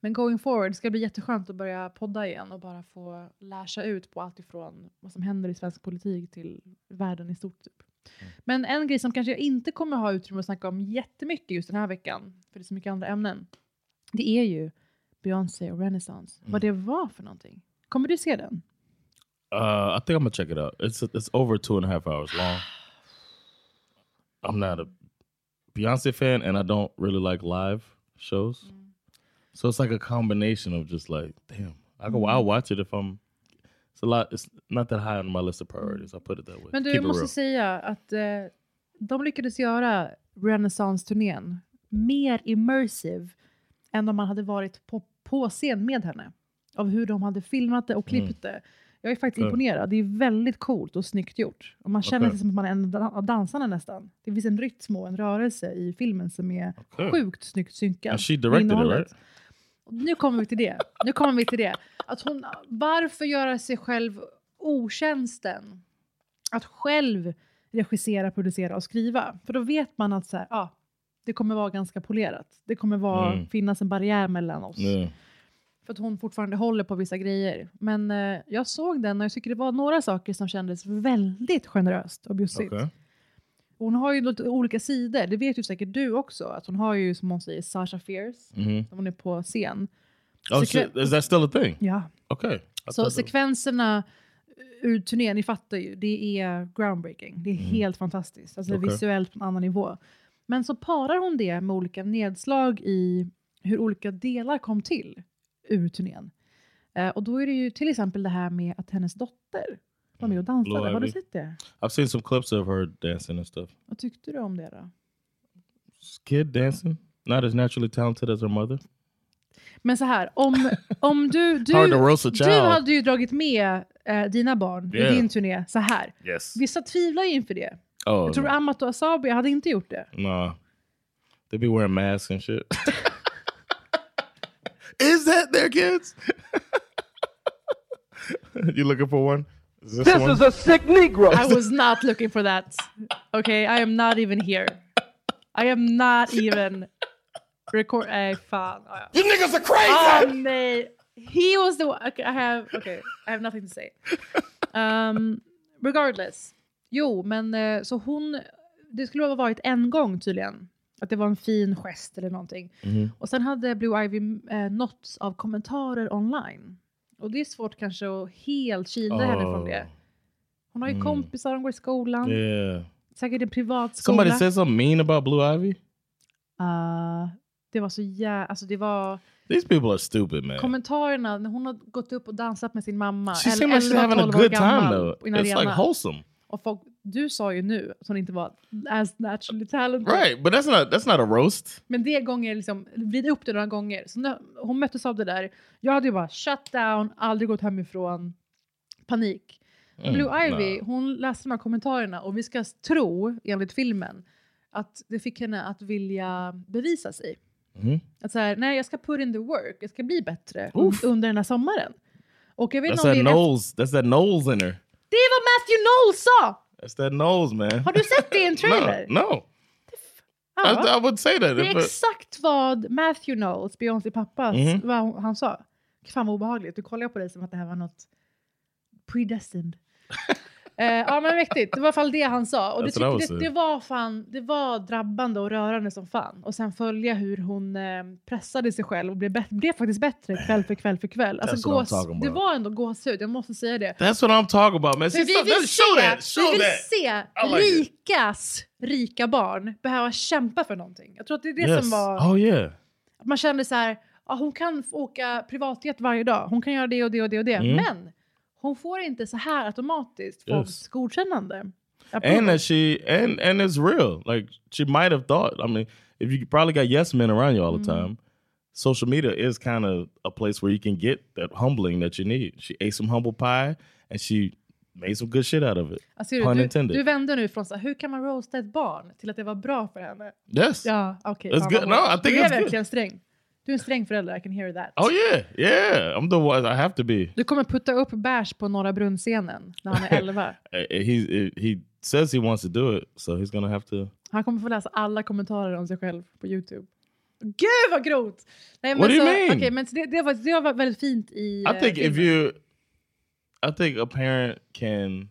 Men going forward ska det bli jätteskönt att börja podda igen och bara få läsa ut på allt ifrån vad som händer i svensk politik till världen i stort. Typ. Men en grej som kanske jag inte kommer ha utrymme att snacka om jättemycket just den här veckan, för det är så mycket andra ämnen, det är ju Beyoncé och Renaissance. Vad det var för någonting. Kommer du se den? Uh, I think I'm gonna check it out. It's it's over two and a half hours long. [sighs] I'm not a Beyonce fan, and I don't really like live shows. So it's like a combination of just like, damn, I go, I'll watch it if I'm. It's a lot. It's not that high on my list of priorities. I'll put it that way. Men du, Keep jag måste real. säga att eh, de lyckades göra Renaissance-turnén mer immersive än om man hade varit på, på scen med henne. Av hur de hade filmat det och klippt det. Jag är faktiskt imponerad. Det är väldigt coolt och snyggt gjort. Och man känner Okej. sig som att man är en av dansarna nästan. Det finns en rytm och en rörelse i filmen som är Okej. sjukt snyggt synkad. And she directed it, right? Nu kommer vi till det. Nu kommer vi till det. Att hon, varför göra sig själv otjänsten? Att själv regissera, producera och skriva. För då vet man att så här, ah, det kommer vara ganska polerat. Det kommer vara, Mm. finnas en barriär mellan oss. Yeah. För att hon fortfarande håller på vissa grejer. Men eh, jag såg den och jag tycker det var några saker som kändes väldigt generöst och bjussigt. Okay. Hon har ju lite olika sidor, det vet ju säkert du också. Att hon har ju som hon säger Sasha Fierce, Mhm. som hon är på scen. Oh Sekven- shit, is that still a thing? Ja. Okay. I Så thought that- sekvenserna ur turnén, ni fattar ju, det är groundbreaking. Det är Mm. helt fantastiskt. Alltså Okej. visuellt på en annan nivå. Men så parar hon det med olika nedslag i hur olika delar kom till ur turnén. Eh, och då är det ju till exempel det här med att hennes dotter var med och dansade. Blue Har du sett det? I've seen some clips of her dancing and stuff. Vad tyckte du om det då? Kid dancing, not as naturally talented as her mother. Men så här, om, om du, [laughs] du, du hade ju dragit med eh, dina barn Yeah. i din turné så här. Yes. Vissa tvivlar ju inför det. Oh, Jag tror no. Amat och Asabi hade inte gjort det. Nah. They be wearing masks and shit. [laughs] Is that their kids? [laughs] you looking for one? Is this, one? a sick Negro. I was not looking for that. Okay, I am not even here. I am not even record. Nej, fan. Ah. You niggas are crazy. Nej. He was the one. Okay, I have. Okay, I have nothing to say. Um, regardless. Jo, men eh, så hon. Det skulle ha varit en gång tydligen. Att det var en fin gest eller någonting. Mhm. Och sen hade Blue Ivy eh, nåtts av kommentarer online. Och det är svårt kanske att helt kila henne från det. Hon har ju Mm. kompisar, hon går i skolan. Yeah. Säkert en privat skola. Somebody said something mean about Blue Ivy. Uh, det var så jävla... Alltså det var These people are stupid, man. kommentarerna när hon har gått upp och dansat med sin mamma. She seemed like she's 11, having a 12 år good time though. It's like wholesome, Och folk, du sa ju nu att hon inte var as naturally talented. right? But that's not that's not a roast. Men det gånger liksom, vrid upp det några gånger. Så när hon möttes av det där, jag hade ju bara shut down, aldrig gått hemifrån, panik. Mm, Blue Ivy, nah. hon läste de här kommentarerna och vi ska tro, enligt filmen, att det fick henne att vilja bevisa sig. Mhm. Att så här, nej jag ska put in the work, jag ska bli bättre Oof. under den här sommaren. Och jag vet That's that nose. That's that nose in her. Det är vad Matthew Knowles sa! That's that nose, man. Har du sett det i en [laughs] trailer? no, no. I, I would say that. Det är exakt vad Matthew Knowles, Beyoncé pappas, Mhm. vad hon- han sa. Fan vad obehagligt, du kollar på dig som att det här var något predestined. [laughs] Eh, ja men mäktigt, det var i alla fall det han sa. Och det, tyckte, det, det, var fan, det var drabbande och rörande som fan. Och sen följa hur hon eh, pressade sig själv och blev, blev faktiskt bättre kväll för kväll för kväll. Alltså, gås, det var ändå gåshud, jag måste säga det. That's what I'm talking about, man. Vi vill se, that. Show vi vill se rikas rika barn behöva kämpa för någonting. Jag tror att det är det Yes. som var... Oh yeah. Att man kände så här, ja, hon kan åka privatjet varje dag. Hon kan göra det och det och det och det. Mm. Men hon får inte så här automatiskt folks Yes. godkännande. and that she and and it's real. Like she might have thought. I mean, if you probably got yes men around you all the Mm. time, social media is kind of a place where you can get that humbling that you need. She ate some humble pie and she made some good shit out of it. Alltså, Pun du, intended. du vände nu från så hur kan man roasta ett barn till att det var bra för henne. yes. Ja, okej. It's good. No. I think du är it's good. verkligen sträng. Du är en sträng förälder, I can hear that. Oh yeah, yeah. I'm the one. I have to be. Du kommer putta upp bärs på Norra Brunnscenen när han är [laughs] 11. Uh, He he says he wants to do it, so he's gonna have to. Han kommer få läsa alla kommentarer om sig själv på Youtube. Gud vad grovt! Nej, What do you så, mean? okej, men det, det, var, det var väldigt fint i I think eh, if filmen. you, I think a parent can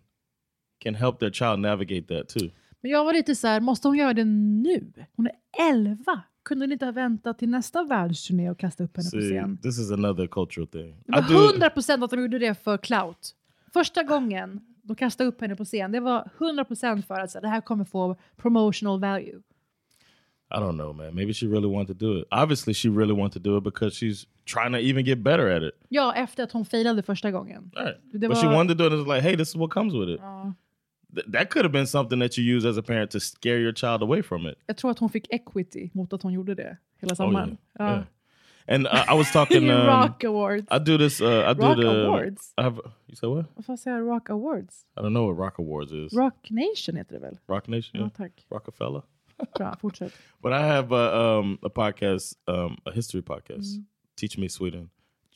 can help their child navigate that too. Men jag var lite så här, måste hon göra det nu? Hon är 11! Kunde hon inte ha väntat till nästa världsturné och kasta upp henne på See, scen? this is another cultural thing. Det var 100% att de gjorde det för clout. Första gången de kastade upp henne på scen, det var 100% för att så det här kommer få promotional value. I don't know, man. Maybe she really wanted to do it. Obviously, she really wanted to do it because she's trying to even get better at it. Ja, efter att hon failade första gången. Right. Det but she var- wanted to do it. It's like, hey, this is what comes with it. Ja. Th- that could have been something that you use as a parent to scare your child away from it. Jag tror att hon fick equity mot att hon gjorde det hela Oh, yeah. Ja. Yeah. And uh, I was [laughs] talking. Um, Rock Awards. I do this. Uh, I do Rock the. Awards? I have. You said what? Fan säger jag? Rock Awards? I don't know what Rock Awards is. Rock Nation heter det väl? Rock Nation. Ja, tack. Rockefeller. [laughs] Bra, fortsätt. [laughs] But I have a, um, a podcast, um, a history podcast, Mm. Teach Me Sweden.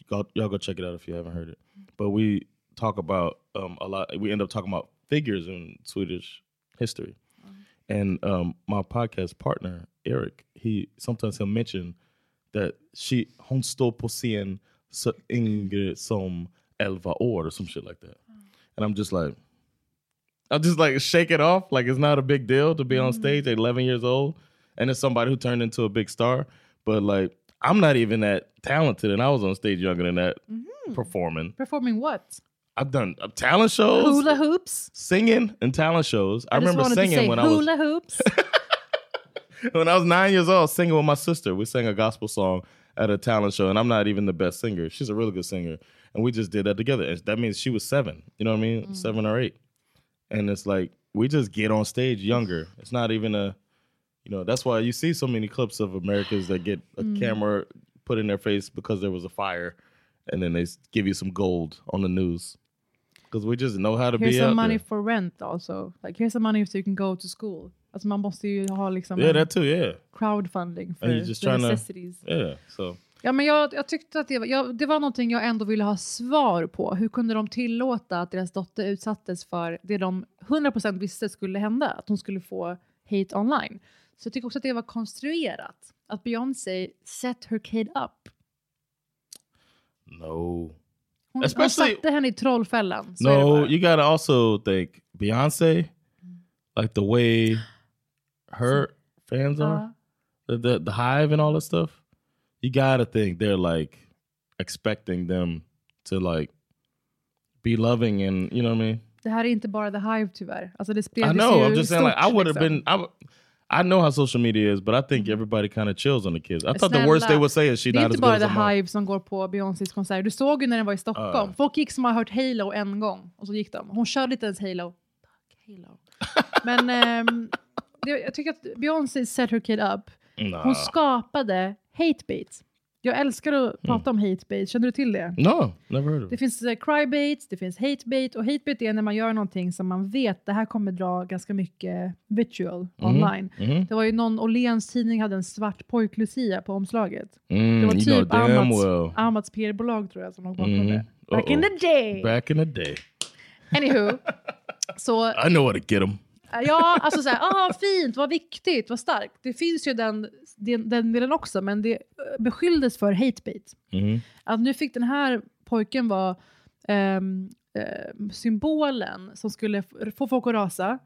Y'all go check it out if you haven't heard it. But we talk about um, a lot. We end up talking about figures in Swedish history. Uh-huh. And um, my podcast partner Eric, he sometimes he'll mention that she hon står på scen så yngre som 11 år or some shit like that. Uh-huh. And I'm just like, I just like shake it off like it's not a big deal to be on mm-hmm. stage at 11 years old and it's somebody who turned into a big star. But like I'm not even that talented, and I was on stage younger than that, mm-hmm. performing. Performing what? I've done uh, talent shows, Hula hoops? singing, and talent shows. I, just remember singing when I was hula hoops. [laughs] when I was nine years old, singing with my sister. We sang a gospel song at a talent show, and I'm not even the best singer. She's a really good singer, and we just did that together. And that means she was seven. You know what I mean? Seven or eight. And it's like we just get on stage younger. It's not even a, you know, that's why you see so many clips of Americans that get a camera put in their face because there was a fire, and then they give you some gold on the news because we just know how to Here's be some out money there. for rent also. Like here's some money so you can go to school. Alltså man måste ju ha liksom Yeah, that too. Yeah, crowdfunding för just the trying to. necessities. Yeah, so. Ja, men jag, jag tyckte att det var, jag, det var någonting jag ändå ville ha svar på. Hur kunde de tillåta att deras dotter utsattes för det de 100% visste skulle hända? Att hon skulle få hate online. Så jag tycker också att det var konstruerat. Att Beyoncé set her kid up. No. Hon, hon Especially- satte henne i trollfällan. Så No, you gotta also think Beyonce, like the way her fans are, Ja. the, the the hive and all that stuff. You gotta think they're like expecting them to like be loving and you know what I mean. Det här är inte bara The Hive tyvärr. Alltså det I know. ju I'm just saying, like I would have liksom. been. I, w- I know how social media is, but I think everybody kind of chills on the kids. I thought the worst they Snälla, would say is she Det är not inte as good bara as The. Hive som går på Beyoncés konsert. Du såg ju när den var i Stockholm. Ja. Folk gick som har hört Halo en gång och så gick de. Hon körde inte ens Halo. Fuck Halo. [laughs] Men det, jag tycker att Beyoncé set her kid up. Nah. Hon skapade hatebait. Jag älskar att Mm. prata om hatebait. Känner du till det? No, never heard of Det it. finns uh, crybait, det finns hatebait och hatebait är när man gör någonting som man vet det här kommer dra ganska mycket vitriol online. Mhm. Det var ju någon Åhléns tidning hade en svart pojk-Lucia på omslaget. Mm, Det var you know typ damn Amats, well. Amats PR-bolag tror jag som låg bakom Mhm. det. Back in Uh-oh. the day! Back in the day, Anywho. [laughs] Så I know how to get them. Ja, alltså såhär, ah, fint, vad viktigt, vad starkt. Det finns ju den, den, den delen också, men det eh, beskylldes för hatebait. Mhm. Att nu fick den här pojken vara ehm, eh, symbolen som skulle få folk att rasa.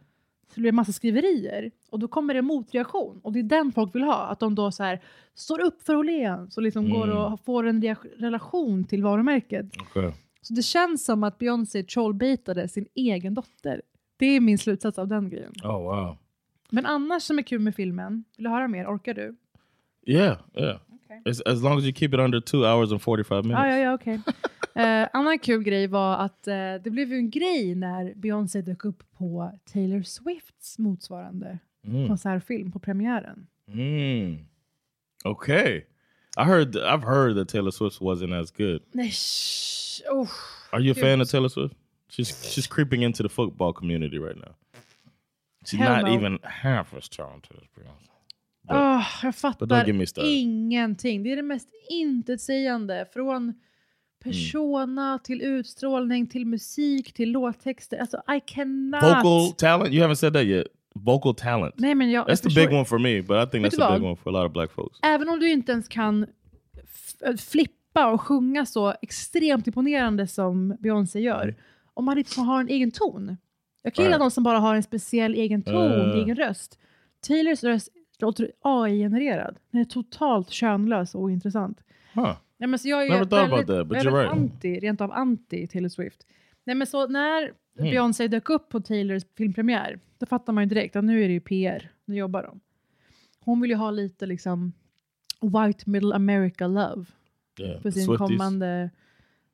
Så det blev massa skriverier. Och då kommer det en motreaktion. Och det är den folk vill ha. Att de då så här, står upp för Åhléns och liksom går och får en relation till varumärket. Okay. Så det känns som att Beyoncé trollbaitade sin egen dotter. Det är min slutsats av den grejen. Oh wow. Men annars som är kul med filmen, vill du höra mer? Orkar du? Yeah, yeah. As, as long as you keep it under two hours and 45 minutes. Ja, ja, ja, okej. [laughs] Eh, annan kul grej var att eh, det blev ju en grej när Beyoncé dök upp på Taylor Swifts motsvarande konsertfilm på premiären. Mm. Okay. I heard I've heard that Taylor Swift wasn't as good. Nej, oh. Are you a fan of Taylor Swift? She's she's creeping into the football community right now. She's Hell not no. even half as talented as Beyonce. But- Ah, jag but don't fattar get me started. ingenting. Det är det mest intetsägande. Från Mm. persona till utstrålning till musik till låttexter. Alltså, I cannot. Vocal talent? You haven't said that yet. Vocal talent. Nej, men jag, That's jag the big one for me, but I think Vet that's a big one for a lot of black folks. Även om du inte ens kan flippa och sjunga så extremt imponerande som Beyoncé gör. Om man inte har en egen ton. Jag kan gilla de som bara har en speciell egen ton, Uh. egen röst. Taylors röst låter AI-genererad. Den är totalt könlös och ointressant. Huh. Nej, men så jag är Never väldigt, that, väldigt right. anti, rent av anti Taylor Swift. Nej, men så när Mm. Beyoncé dök upp på Taylors filmpremiär, då fattar man ju direkt att nu är det ju PR, nu jobbar de. Hon vill ju ha lite liksom White Middle America Love Yeah. för sin Swifties. kommande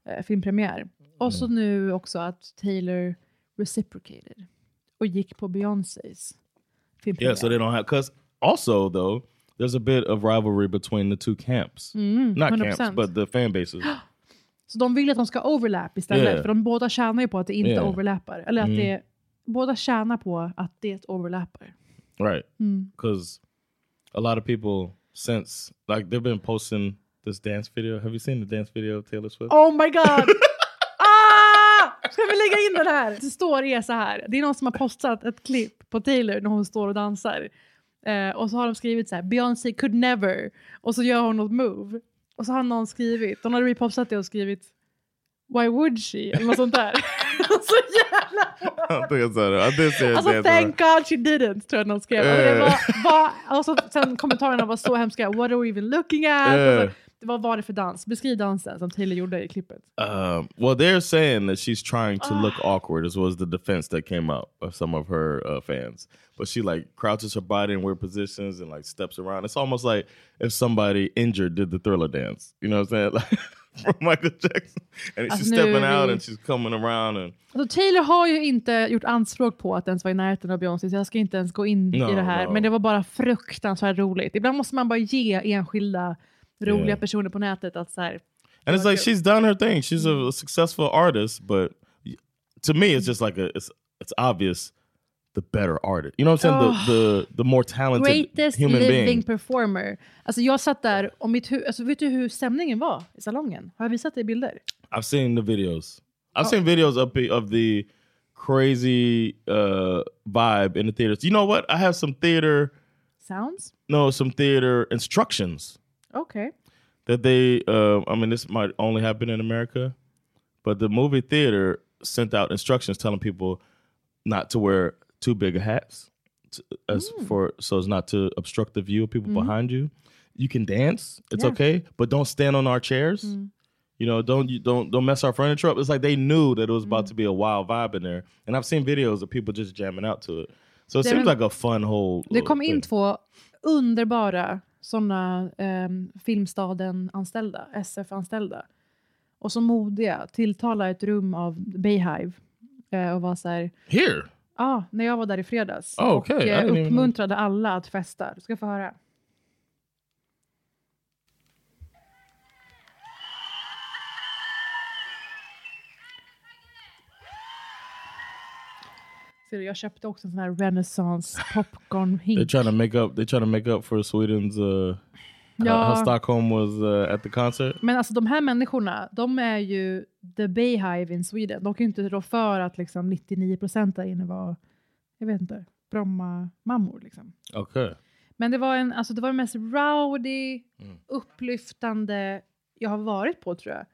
eh, filmpremiär. Och så nu också att Taylor reciprocated och gick på Beyoncés filmpremiär. Yeah, so they don't have because also though there's a bit of rivalry between the two camps. Mm, Not 100%. camps, but the fan bases. [gasps] Så de vill att de ska overlap istället, Yeah. för de båda tjänar ju på att det inte Yeah. overlappar. Eller att Mm. det, båda tjänar på att det overlappar. right. Mm. Because a lot of people since like they've been posting this dance video. Have you seen the dance video of Taylor Swift? Oh my god! [laughs] lägga in den här? Det står är så här. Det är någon som har postat ett klipp på Taylor när hon står och dansar. Eh, och så har de skrivit så här, Beyoncé could never. Och så gör hon något move. Och så har någon skrivit, de har repostat det och skrivit Why would she? Eller något sånt där. [laughs] så jävla. Alltså thank God she didn't, tror jag någon skrev. Alltså, det Eh. var, var, alltså, sen kommentarerna var så hemska. What are we even looking at? Eh. Vad var det för dans? Beskriv dansen som Taylor gjorde i klippet. Um, well, they're saying that she's trying to look awkward, as was the defense that came out of some of her uh, fans. But she like crouches her body in weird positions and like steps around. It's almost like if somebody injured did the thriller dance. You know what I'm saying? [laughs] Like from Michael Jackson, and Alltså, she's nu stepping out and she's coming around and Alltså, Taylor har ju inte gjort anspråk på att ens vara i närheten av Beyoncé, så jag ska inte ens gå in No, i det här. no. Men det var bara fruktansvärt roligt. Ibland måste man bara ge enskilda roliga personer på nätet att så här, and it's like she's done her thing. She's a, successful artist, but to me, it's just like a it's it's obvious the better artist. You know what I'm saying? Oh. The the the more talented Greatest human living being. performer. Alltså jag satt där och mitt hu- alltså vet du hur stämningen var i salongen? Har jag visat dig bilder? I've seen the videos. I've Oh. seen videos of of the crazy uh, vibe in the theaters. You know what? I have some theater, Sounds? no, some theater instructions Okej. that they. Uh, I mean, this might only happen in America, but the movie theater sent out instructions telling people not to wear too big of hats, t- as for so as not to obstruct the view of people mm-hmm. behind you. You can dance; it's Yeah. okay, but don't stand on our chairs. Mm-hmm. You know, don't you don't don't mess our furniture up. It's like they knew that it was about mm. to be a wild vibe in there, and I've seen videos of people just jamming out to it. So it seems like a fun whole. Det little kom in thing. två underbara sådana um, Filmstaden-anställda, SF-anställda. Och så modiga, tilltala ett rum av Bayhive. eh, och var så här, here. ja, när jag var där i fredags. Oh, okay. I Och eh, uppmuntrade alla att festa. Du ska få höra. Du, jag köpte också en sån här renaissance [laughs] popcorn They're trying to make up. They're trying to make up for Sweden's. Uh, Ja. how Stockholm was uh, at the concert. Men alltså de här människorna, de är ju the Bayhive in Sweden. De kan ju inte rå för att liksom 99% där inne var, jag vet inte, Bromma-mammor. Liksom. Okay. Men det var, en, alltså det var den mest rowdy, upplyftande jag har varit på tror jag.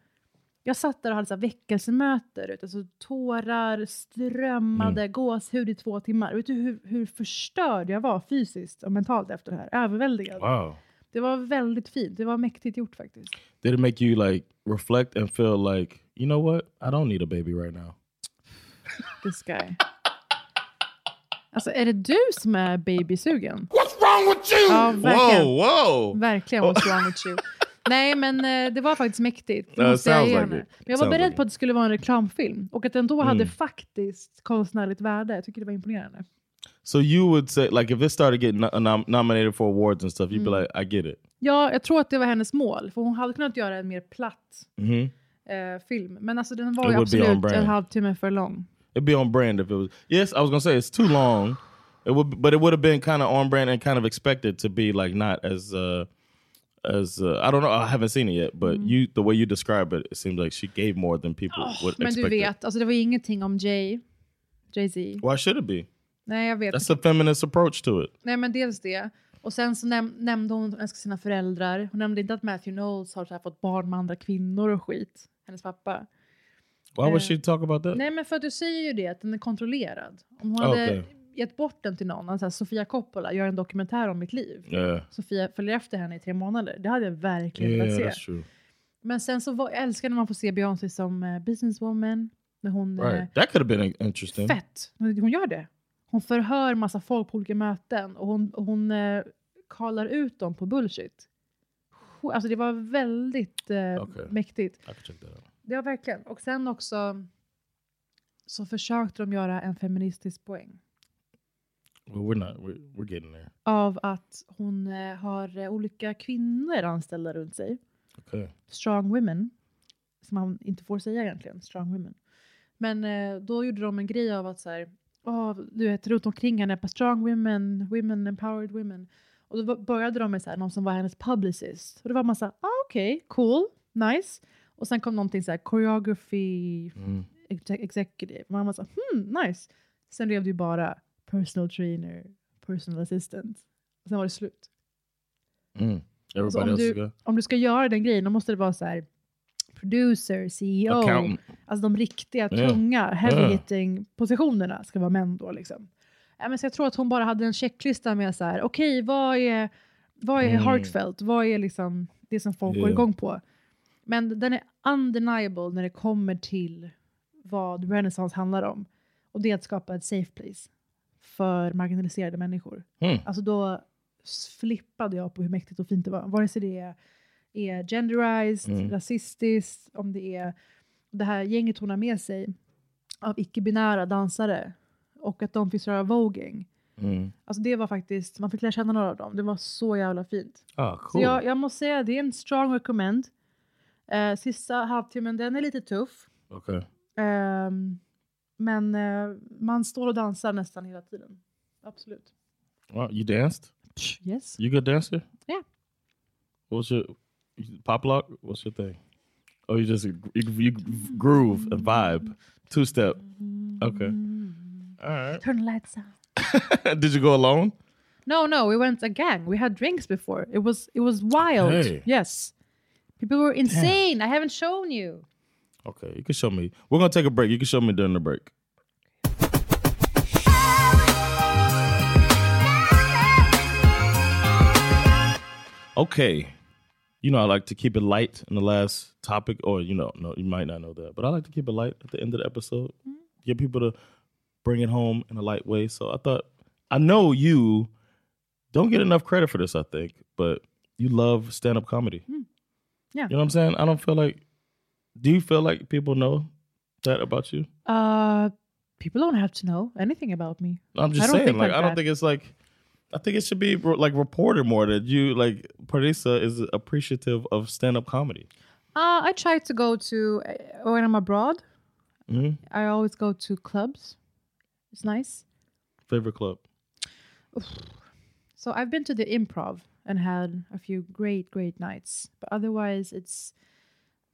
Jag satt där och hade så här väckelsemöte, alltså tårar strömmade, gåshud i två timmar. Vet du hur, hur förstörd jag var fysiskt och mentalt efter det här? Överväldigad. Wow. Det var väldigt fint. Det var mäktigt gjort faktiskt. Did it make you like reflect and feel like you know what? I don't need a baby right now. [laughs] This guy. Alltså är det du som är babysugen? What's wrong with you? Ja, verkligen. Whoa, whoa. Verkligen what's wrong with you. [laughs] Nej, men eh, det var faktiskt mäktigt. Det Uh, måste jag sounds ge like henne. it. Men jag var Sounds beredd like på att det skulle vara en reklamfilm och att den då hade Mm. faktiskt konstnärligt värde. Jag tycker det var imponerande. So you would say like if this started getting no- nom- nominated for awards and stuff, you'd be like, I get it. Ja, jag tror att det var hennes mål, för hon hade kunnat göra en mer platt hmm eh, film. Men alltså den var It ju would be on absolut brand. en halvtimme för lång. It'd be on brand if it was. Yes, I was gonna say it's too long. It would, but it would have been kind of on brand and kind of expected to be like not as uh as uh, I don't know. I haven't seen it yet, but you the way you describe it, it seems like she gave more than people would Men du expect. vet, alltså det var ingenting om Jay, Jay-Z. Why should it be? Nej, jag vet. That's a feminist approach to it. Nej, men dels det. Och sen så näm nämnde hon sina föräldrar. Hon nämnde inte att Matthew Knowles har fått barn med andra kvinnor och skit. Hennes pappa. Why would Eh, she talk about that? Nej, men för att du säger ju det, att den är kontrollerad. Om hon Ah, hade. Gett bort den till någon, alltså Sofia Coppola gör en dokumentär om mitt liv. Yeah, Sofia följer efter henne i tre månader. Det hade jag verkligen yeah, velat se. that's true. Men sen så var, jag älskar när man får se Beyoncé som eh, businesswoman. När hon, Right, that could have been in- interesting. Fett! Hon gör det. Hon förhör massa folk på olika möten och hon, och hon eh, kallar ut dem på bullshit. Alltså det var väldigt eh, Okej. mäktigt. Det var verkligen. Och sen också så försökte de göra en feministisk poäng Well, we're not. We're, we're getting there. av att hon eh, har eh, olika kvinnor anställda runt sig. Okay. strong women, som man inte får säga egentligen, strong women. Men eh, då gjorde de en grej av att så här, åh, du vet, runt omkring henne, på strong women, women, empowered women. Och då började de med så här, någon som var hennes publicist. Och det var här, ah, okej, cool, nice. Och sen kom någonting så här, choreography Mm. exe- executive. Man var så här, hmm, nice. Sen blev det ju bara personal trainer, personal assistant. Och sen var det slut. Mm. Alltså, om, du, om du ska göra den grejen, då måste det vara så här producer, CEO. Accountant. Alltså de riktiga, tunga, heavy hitting positionerna ska vara män då. Liksom. Ja, men så jag tror att hon bara hade en checklista med så här, okej vad är, vad är Mm. heartfelt? Vad är liksom det som folk går Ja. igång på? Men den är undeniable när det kommer till vad Renaissance handlar om. Och det är att skapa ett safe place för marginaliserade människor. Mm. Alltså då flippade jag på hur mäktigt och fint det var. Vare sig det är, är genderized, Mm. rasistiskt, om det är det här gänget hon har med sig av icke-binära dansare och att de fick köra voging. Mm. Alltså det var faktiskt, man fick lära känna några av dem. Det var så jävla fint. Ah, Så cool. jag, jag måste säga, det är en strong recommend. Eh, sista halvtimmen, den är lite tuff. Okay. Ehm, men eh, man står och dansar nästan hela tiden. Absolut. Well, you danced? Yes. You good dancer? Yeah. What's your pop lock? What's your thing? Oh, you just you, you groove and vibe, two step. Okay. All right. Turn the lights out. [laughs] Did you go alone? No, no, we went a gang. We had drinks before. It was it was wild. Hey. Yes. People were insane. I haven't shown you. Okay, you can show me. We're gonna take a break. You can show me during the break. Okay. You know, I like to keep it light in the last topic, or you know, no, you might not know that, but I like to keep it light at the end of the episode. Mm-hmm. Get people to bring it home in a light way. So I thought, I know you don't get enough credit for this, I think, but you love stand up comedy. Mm-hmm. Yeah. You know what I'm saying? I don't feel like. Do you feel like people know that about you? Uh people don't have to know anything about me. I'm just saying. Like, like I don't that. think it's like. I think it should be like reported more that you like. Parisa is appreciative of stand up comedy. Uh, I try to go to uh, when I'm abroad. Mhm. I always go to clubs. It's nice. Favorite club? [sighs] So I've been to the improv and had a few great, great nights. But otherwise, it's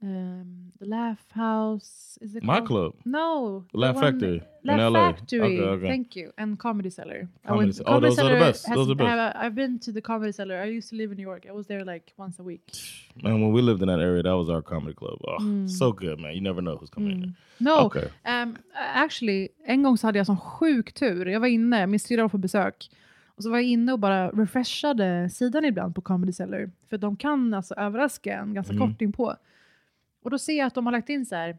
um, the Laugh House. Is it My called? club. No, Laugh one- Factory in Laugh LA. Factory. Okay, okay. Thank you. And Comedy Cellar. I Comedy went- Ce- oh, those are the best. Those are the best. I've been to the Comedy Cellar. I used to live in New York. I was there like once a week. [sighs] Man, when we lived in that area, that was our comedy club. Oh, Mm. so good, man. You never know who's coming in there. No, Okay. um, actually, en gång så hade jag sån sjuk tur. Jag var inne, min syrra var på besök. Och så var jag inne och bara refreshade sidan ibland på Comedy Cellar. För de kan alltså överraska en ganska Mm. kort inpå. Och då ser jag att de har lagt in så här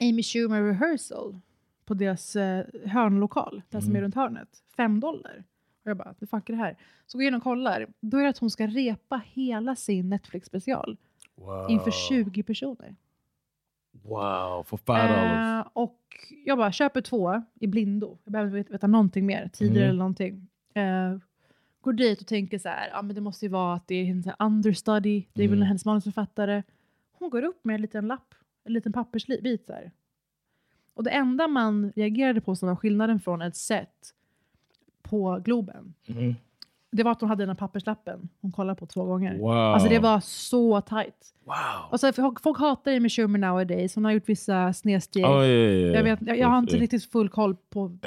Amy Schumer rehearsal på deras eh, hörnlokal, den som är Mm. runt hörnet. Fem dollar. Och jag bara, the fuck är det här? Så går jag in och kollar. Då är det att hon ska repa hela sin Netflix-special Wow. inför 20 personer. Wow, for five dollars. Eh, och jag bara köper två i blindo. Jag behöver inte veta någonting mer, tider Mhm. eller någonting. Eh, går dit och tänker så här, ja men det måste ju vara att det är en understudy, det är väl Mm. hennes manusförfattare. Hon går upp med en liten lapp, en liten pappersbit så här. Och det enda man reagerade på som var skillnaden från ett set på Globen, Mhm. det var att hon hade den här papperslappen hon kollade på två gånger. Wow. Alltså det var så tight. Wow. Och så, folk, folk hatar Amy Schumer nowadays. Hon har gjort vissa snedsteg. Oh, yeah, yeah. Jag, vet, jag, jag har inte riktigt full koll på,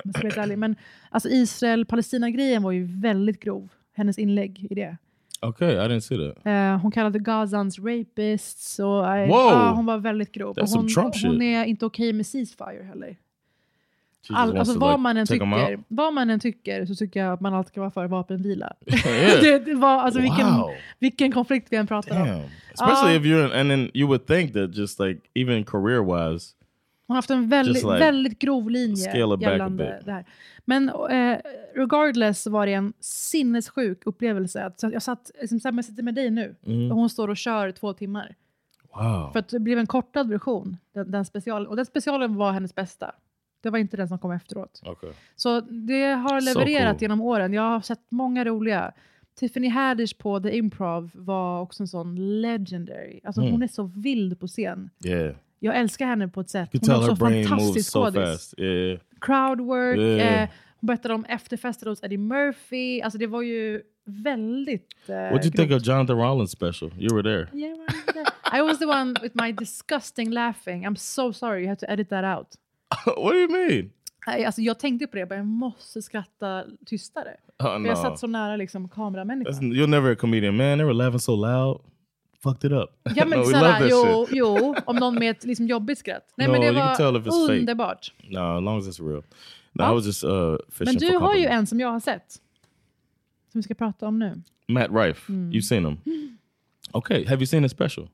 men alltså Israel-Palestina-grejen var ju väldigt grov. Hennes inlägg i det. Okay, I didn't see that. Eh, hon kallade Gazans rapists. Och, eh, Wow! ja, hon var väldigt grov. That's Och some hon, Trump shit. hon är inte okej med ceasefire heller. She just All, wants alltså, to, vad, like, man än take 'em tycker, out. vad man än tycker så tycker jag att man alltid ska vara för vapenvila. [laughs] Yeah. [laughs] det, det var, alltså, vilken, Wow. vilken konflikt vi än pratar om. Damn. Especially Ja. if you're, and then you would think that just like even career wise, Hon har haft en väldigt, like väldigt grov linje gällande det här. Men eh, regardless var det en sinnessjuk upplevelse. Att, så jag satt, liksom, så här, jag sitter med dig nu Mm. och hon står och kör två timmar. wow. För att det blev en kortad version, den, den special, och den specialen var hennes bästa. Det var inte den som kom efteråt. Okay. Så det har So levererat cool. genom åren. Jag har sett många roliga. Tiffany Haddish på The Improv var också en sån legendary. Alltså Mm. hon är så vild på scen. Yeah. Jag älskar henne på ett sätt. Hon är moves fantastisk skådis. Yeah. Crowdwork. Yeah. Eh, hon berättade om efterfester hos Eddie Murphy. Alltså det var ju väldigt eh, What do you think of Jonathan Rollins special? You were there. Yeah, I was the one with my disgusting laughing. I'm so sorry, you have to edit that out. [laughs] what do you mean? Alltså jag tänkte på det, jag måste skratta tystare. Oh, För no. jag satt så nära liksom, kameramänniskan. That's, you're never a comedian, man. They were laughing so loud. Fucked it up. Ja men [laughs] no, såhär, jo, shit. jo, om någon med ett liksom, jobbigt skratt. Nej No, men det var fake. underbart. No, as long as it's real. No, Ja. I was just uh, Men du for har ju en som jag har sett. Som vi ska prata om nu. Matt Rife. Mm. You've seen him. Okay, have you seen his special?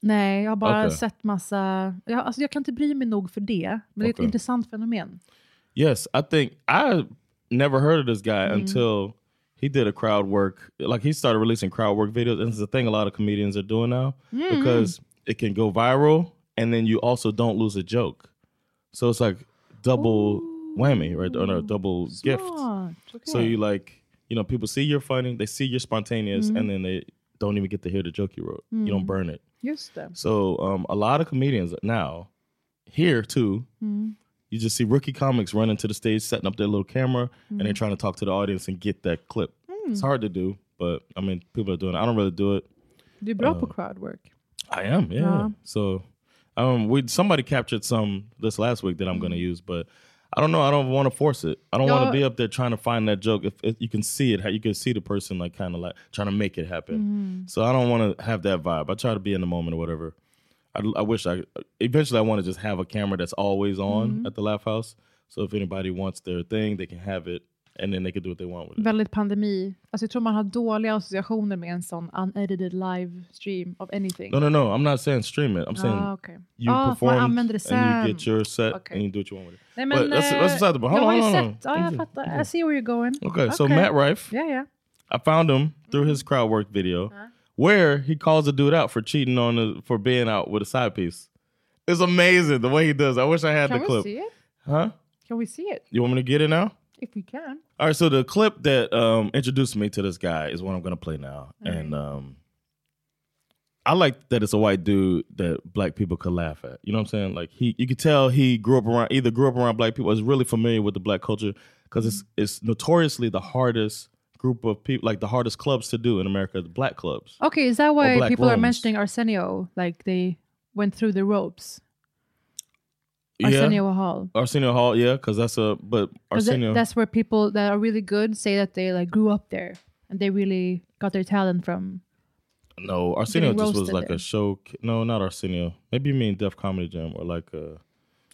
Nej, jag har bara Okej. sett massa... Jag, alltså, jag kan inte bry mig nog för det. Men det är ett intressant fenomen. Yes, I think I never heard of this guy Mm. until he did a crowd work. Like he started releasing crowd work videos, and it's a thing a lot of comedians are doing now Mm. because it can go viral, and then you also don't lose a joke. So it's like double whammy, right? Or no, double gift. Smart. So you like, you know, people see you're funny, they see you're spontaneous, Mm. and then they don't even get to hear the joke you wrote. You don't burn it. Just det. So um, a lot of comedians now, here too, Mm. You just see rookie comics running to the stage, setting up their little camera, and Mm. they're trying to talk to the audience and get that clip. It's hard to do, but I mean, people are doing it. I don't really do it. Du är bra Uh, på crowdwork. I am, yeah. Yeah. So, um, we somebody captured some this last week that I'm going to use, but I don't know. I don't want to force it. I don't want to be up there trying to find that joke. If, if you can see it, how you can see the person like kind of like trying to make it happen. So I don't want to have that vibe. I try to be in the moment or whatever. I, I wish I eventually I want to just have a camera that's always on at the Laugh House. So if anybody wants their thing, they can have it, and then they can do what they want with it. Väldigt pandemi. Alltså jag tror man har dåliga associationer med en sån unedited live stream of anything. No, no, no. I'm not saying stream it. I'm saying Ah, okay. you Ah, perform and you get your set Okay. and you do what you want with it. Nej, But men, that's- eh, that's beside the point. Hold on, hold on. sett. Ja, jag fattar. I see where you're going. Okay, so Matt Rife, Yeah, yeah. I found him through his crowd work video Uh-huh. Where he calls a dude out for cheating on the, for being out with a side piece. It's amazing the way he does. I wish I had Can the we clip. see it? Huh? Can we see it? You want me to get it now? If we can. All right, so the clip that um, introduced me to this guy is what I'm going to play now. And um, I like that it's a white dude that black people could laugh at. You know what I'm saying? Like he, you could tell he grew up around either grew up around black people, is really familiar with the black culture because it's it's notoriously the hardest group of people, like the hardest clubs to do in America, the black clubs. Okay, is that why people are mentioning Arsenio? Like they went through the ropes. Arsenio Hall. Arsenio Hall, yeah, because that's a but Arsenio. that's where people that are really good say that they like grew up there and they really got their talent from. no, Arsenio just was like there. a show. No, not Arsenio. Maybe you mean Def Comedy Jam or like uh,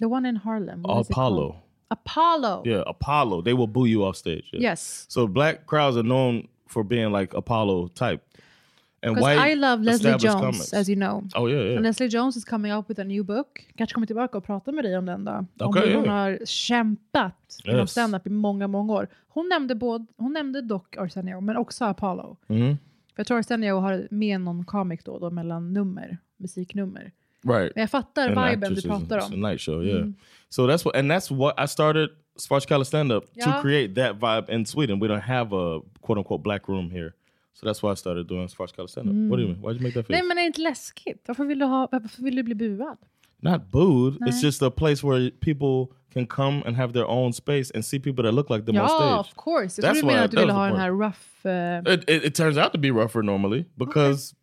The one in Harlem. what is it? Apollo. Apollo. Yeah, Apollo. They will boo you off stage. yeah. Yes. So black crowds are known for being like Apollo type. And white I love Leslie Jones, comics. as you know. Oh yeah, yeah. And Leslie Jones is coming out with a new book. Kanske kommer tillbaka och prata med dig om den då. Om hur hon ja. har kämpat inom Yes. stand-up i många, många år. Hon nämnde, både, hon nämnde dock Arsenio, men också Apollo. Mhm. För jag tror Arsenio har med någon comic då, då mellan nummer, musiknummer. Right. Men jag fattar And viben du pratar it's a om. night show, yeah. So that's what, and that's what I started Svartskala stand up Yeah. to create that vibe in Sweden. We don't have a quote unquote black room here. So that's why I started doing Svartskala stand up. What do you mean? Why'd you make that face? Nej men är det inte läskigt? Varför vill du, ha, varför vill du bli buad? Not booed. It's just a place where people can come and have their own space and see people that look like them on Ja, stage. of course. Jag That's du why I- att du that ville was ha the den här point. rough... eh, It, it, it turns out to be rougher normally because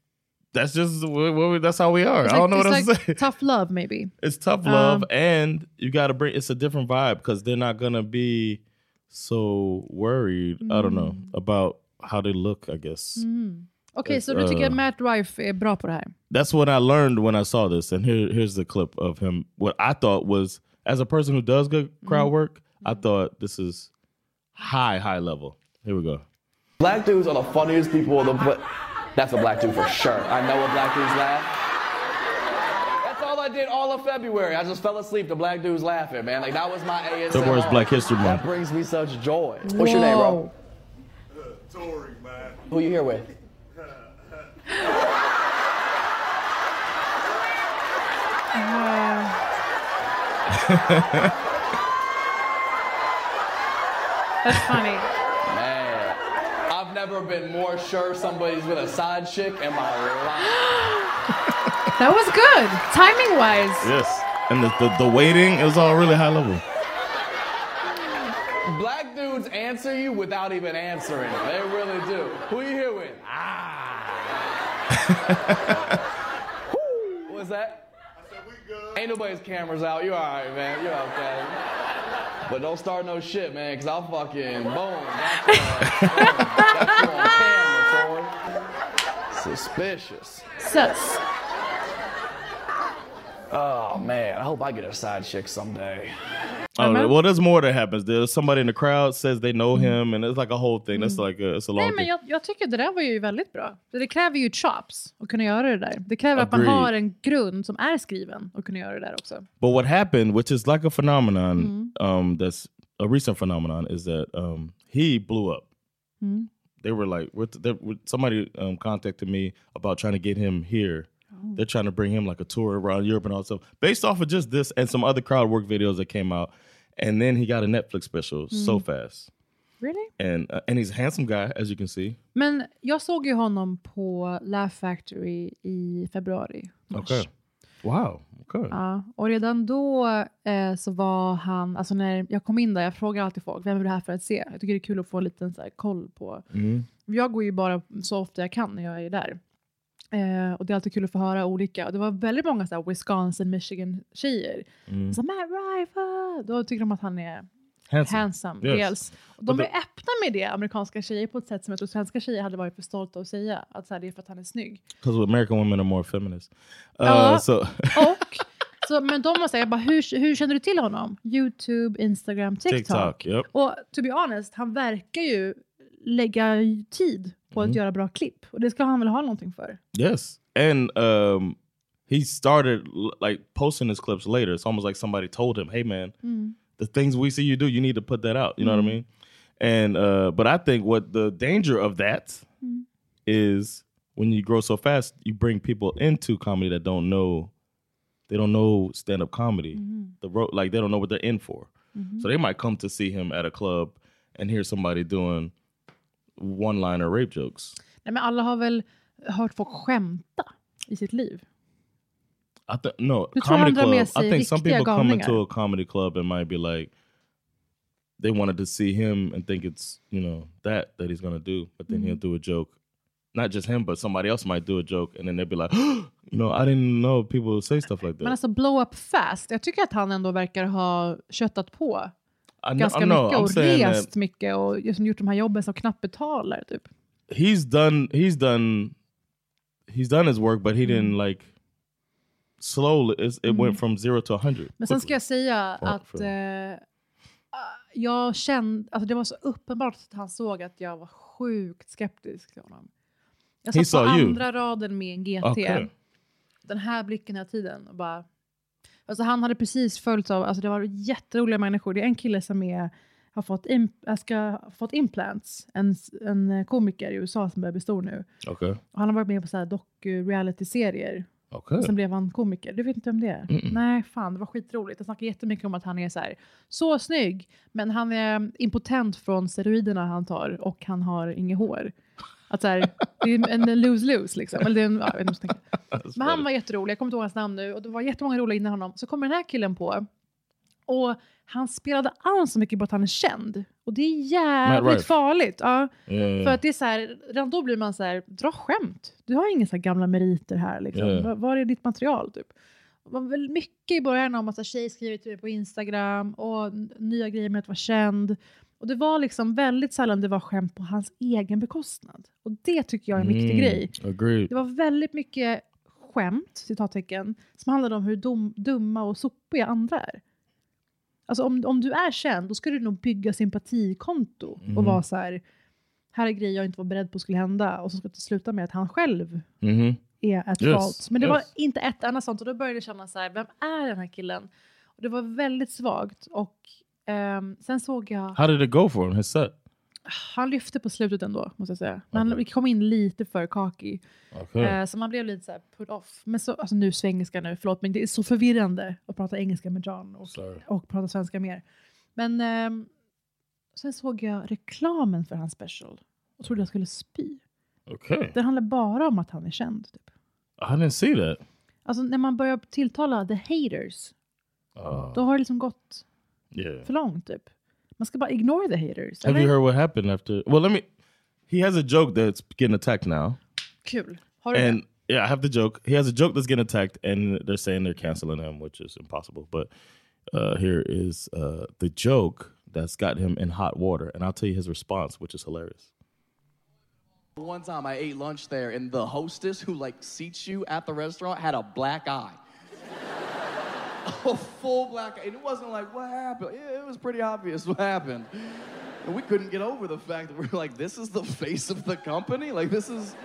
that's just what, what we- that's how we are. it's I don't know what I'm like saying. [laughs] tough love maybe. It's tough love, Um, and you got to bring. It's a different vibe because they're not gonna be so worried. I don't know Mm. about how they look. I guess Okay, It's, så du tycker uh, att Matt Rife är bra på det här? that's what I learned when I saw this. And here, here's the clip of him. What I thought was, as a person who does good crowd Mm-hmm. work, I thought this is high, high level. Here we go. Black dudes are the funniest people in the pla- That's a black dude for sure. I know what black dudes laugh. That's all I did all of February. I just fell asleep The black dudes laughing, man. Like that was my ASMR. February's Black History Month. That brings me such joy. What's your name, bro? Tory, man. Who you here with? [laughs] That's funny. Man, I've never been more sure somebody's with a side chick in my life. [gasps] That was good. Timing wise. Yes, and the the, the waiting is all really high level. Black dudes answer you without even answering. They really do. Who you here with? Ah. [laughs] What's that? I said we good. Ain't nobody's cameras out. You all right, man. You okay? But don't start no shit, man, because I'll fucking boom. That's on, that's on camera, Tori. Suspicious. Jesus. Oh man, I hope I get a side chick someday. Oh, Remember? well, there's more that happens. There's somebody in the crowd says they know him, and it's like a whole thing. That's like a, it's a long Nej, men thing. jag, jag tycker det där var ju väldigt bra. För Det kräver ju chops att kunna göra det där. Det kräver att man Agreed. har en grund som är skriven och kunna göra det där också. But what happened, which is like a phenomenon, Mm-hmm. um, that's a recent phenomenon, is that um, he blew up. Mm. They were like, with they, with, somebody um, contacted me about trying to get him here. Oh. They're trying to bring him like a tour around Europe and all stuff, based off of just this and some other crowd work videos that came out. And then he got a Netflix special so Mm. fast, Really? and uh, and he's a handsome guy as you can see. Men jag såg ju honom på Laugh Factory i februari. mars. Okay, wow, okay. Ja, och redan då eh, så var han, alltså när jag kom in där, jag frågar alltid folk, vem är du här för att se? Jag tycker det är kul att få en liten så här, koll på. Mm. Jag går ju bara så ofta jag kan när jag är där. Eh, och det är alltid kul att få höra olika. Och det var väldigt många så här, Wisconsin, Michigan-tjejer. Mm. Så Matt Rife, då tycker de att han är Handsome. handsome. Yes. Dels. Och de är öppna med det, amerikanska tjejer, på ett sätt som jag tror svenska tjejer hade varit för stolta att säga. Att så här, det är för att han är snygg. Because American women are more feminist. Uh, Ja. So Och, så, men de jag bara, hur, hur känner du till honom? Youtube, Instagram, TikTok. TikTok, yep. Och to be honest, han verkar ju lägga tid på Mm. att göra bra klipp. Och det ska han väl ha någonting för. Yes, and um, he started like posting his clips later. It's almost like somebody told him, "Hey, man, Mm. the things we see you do, you need to put that out." You know what I Mm. mean? And uh, but I think what the danger of that Mm. is when you grow so fast, you bring people into comedy that don't know, they don't know stand up comedy. Mhm. The ro- like they don't know what they're in for. Mhm. So they might come to see him at a club and hear somebody doing one-liner rape jokes. Nej, men alla har väl hört folk skämta i sitt liv. I think no Du comedy club. I think some people come galningar? into a comedy club and might be like, they wanted to see him and think it's you know that that he's gonna do, but then Mhm. he'll do a joke. Not just him, but somebody else might do a joke, and then they'll be like, [gasps] you know, I didn't know people say stuff like that. Men alltså blow up fast. Jag tycker att han ändå verkar ha köttat på I ganska know, mycket I'm och rest that- mycket och liksom gjort de här jobben som knappt betalar. Typ. he's done he's done he's done his work, but he didn't like slowly. It Mm. went from zero to a hundred. Men sen ska jag säga För- att för- eh, jag kände, alltså det var så uppenbart att han såg att jag var sjukt skeptisk till honom. Jag satt på saw you. andra raden med en GT. Okay. Den här blicken hela tiden. Och bara, alltså han hade precis följts av, alltså det var jätteroliga människor. Det är en kille som är, har fått, im, äh, ska, fått implants, en, en komiker i USA som börjar bli stor nu. Okay. Och han har varit med på så här docu-reality-serier. Okay. Sen blev han komiker. Du vet inte vem det är? Mm-mm. Nej, fan, det var skitroligt. Jag snackar jättemycket om att han är så här, så snygg, men han är impotent från steroiderna han tar och han har inget hår. Att så här, det är en lose-lose liksom. Eller det är en, ja, jag vet inte. [laughs] Men han var jätterolig, jag kommer inte ihåg hans namn nu. Och det var jättemånga roliga innan honom. Så kommer den här killen på. Och han spelade an så mycket på att han är känd. Och det är jävligt farligt. Ja. Ja. För att det är så här, redan då blir man så här, dra skämt. Du har inga så gamla meriter här. Liksom. Ja. Var- är ditt material? Typ? Var väl mycket i början om att tjejer skriver på Instagram och nya grejer med att vara känd. Och det var liksom väldigt sällan det var skämt på hans egen bekostnad. Och det tycker jag är en viktig Mm, grej. Agreed. Det var väldigt mycket skämt, citattecken, som handlade om hur dum, dumma och sopiga andra är. Alltså om, om du är känd, då ska du nog bygga sympatikonto och Mhm. vara så här, här är grejer jag inte var beredd på skulle hända och så ska det sluta med att han själv Mhm. är ett Yes, fault. Men det var yes. inte ett enda sånt och då började jag känna så här, vem är den här killen? Och det var väldigt svagt och ehm, sen såg jag, How did it go for him? His set. han lyfte på slutet ändå måste jag säga. Men han kom in lite för cocky. Okay. Eh, så man blev lite så här put off. Men så, alltså nu svengelska nu, förlåt men det är så förvirrande att prata engelska med John och, Sorry. och prata svenska mer. Men ehm, sen såg jag reklamen för hans special och trodde jag skulle spy. Okay. Det handlar bara om att han är känd. Typ. I didn't see that. Alltså när man börjar tilltala the haters, Uh, då har det liksom gått yeah. för långt typ. Man ska bara ignore the haters. Have you heard what happened after? Well, let me. He has a joke that's getting attacked now, Kul. Har du and det? yeah, I have the joke. He has a joke that's getting attacked, and they're saying they're canceling him, which is impossible. But uh, here is uh, the joke that's got him in hot water, and I'll tell you his response, which is hilarious. One time I ate lunch there, and the hostess who like seats you at the restaurant had a black eye. [laughs] a full black eye. And it wasn't like, what happened? It was pretty obvious [laughs] what happened. And we couldn't get over the fact that we're like, this is the [laughs] face of the company? Like, this is.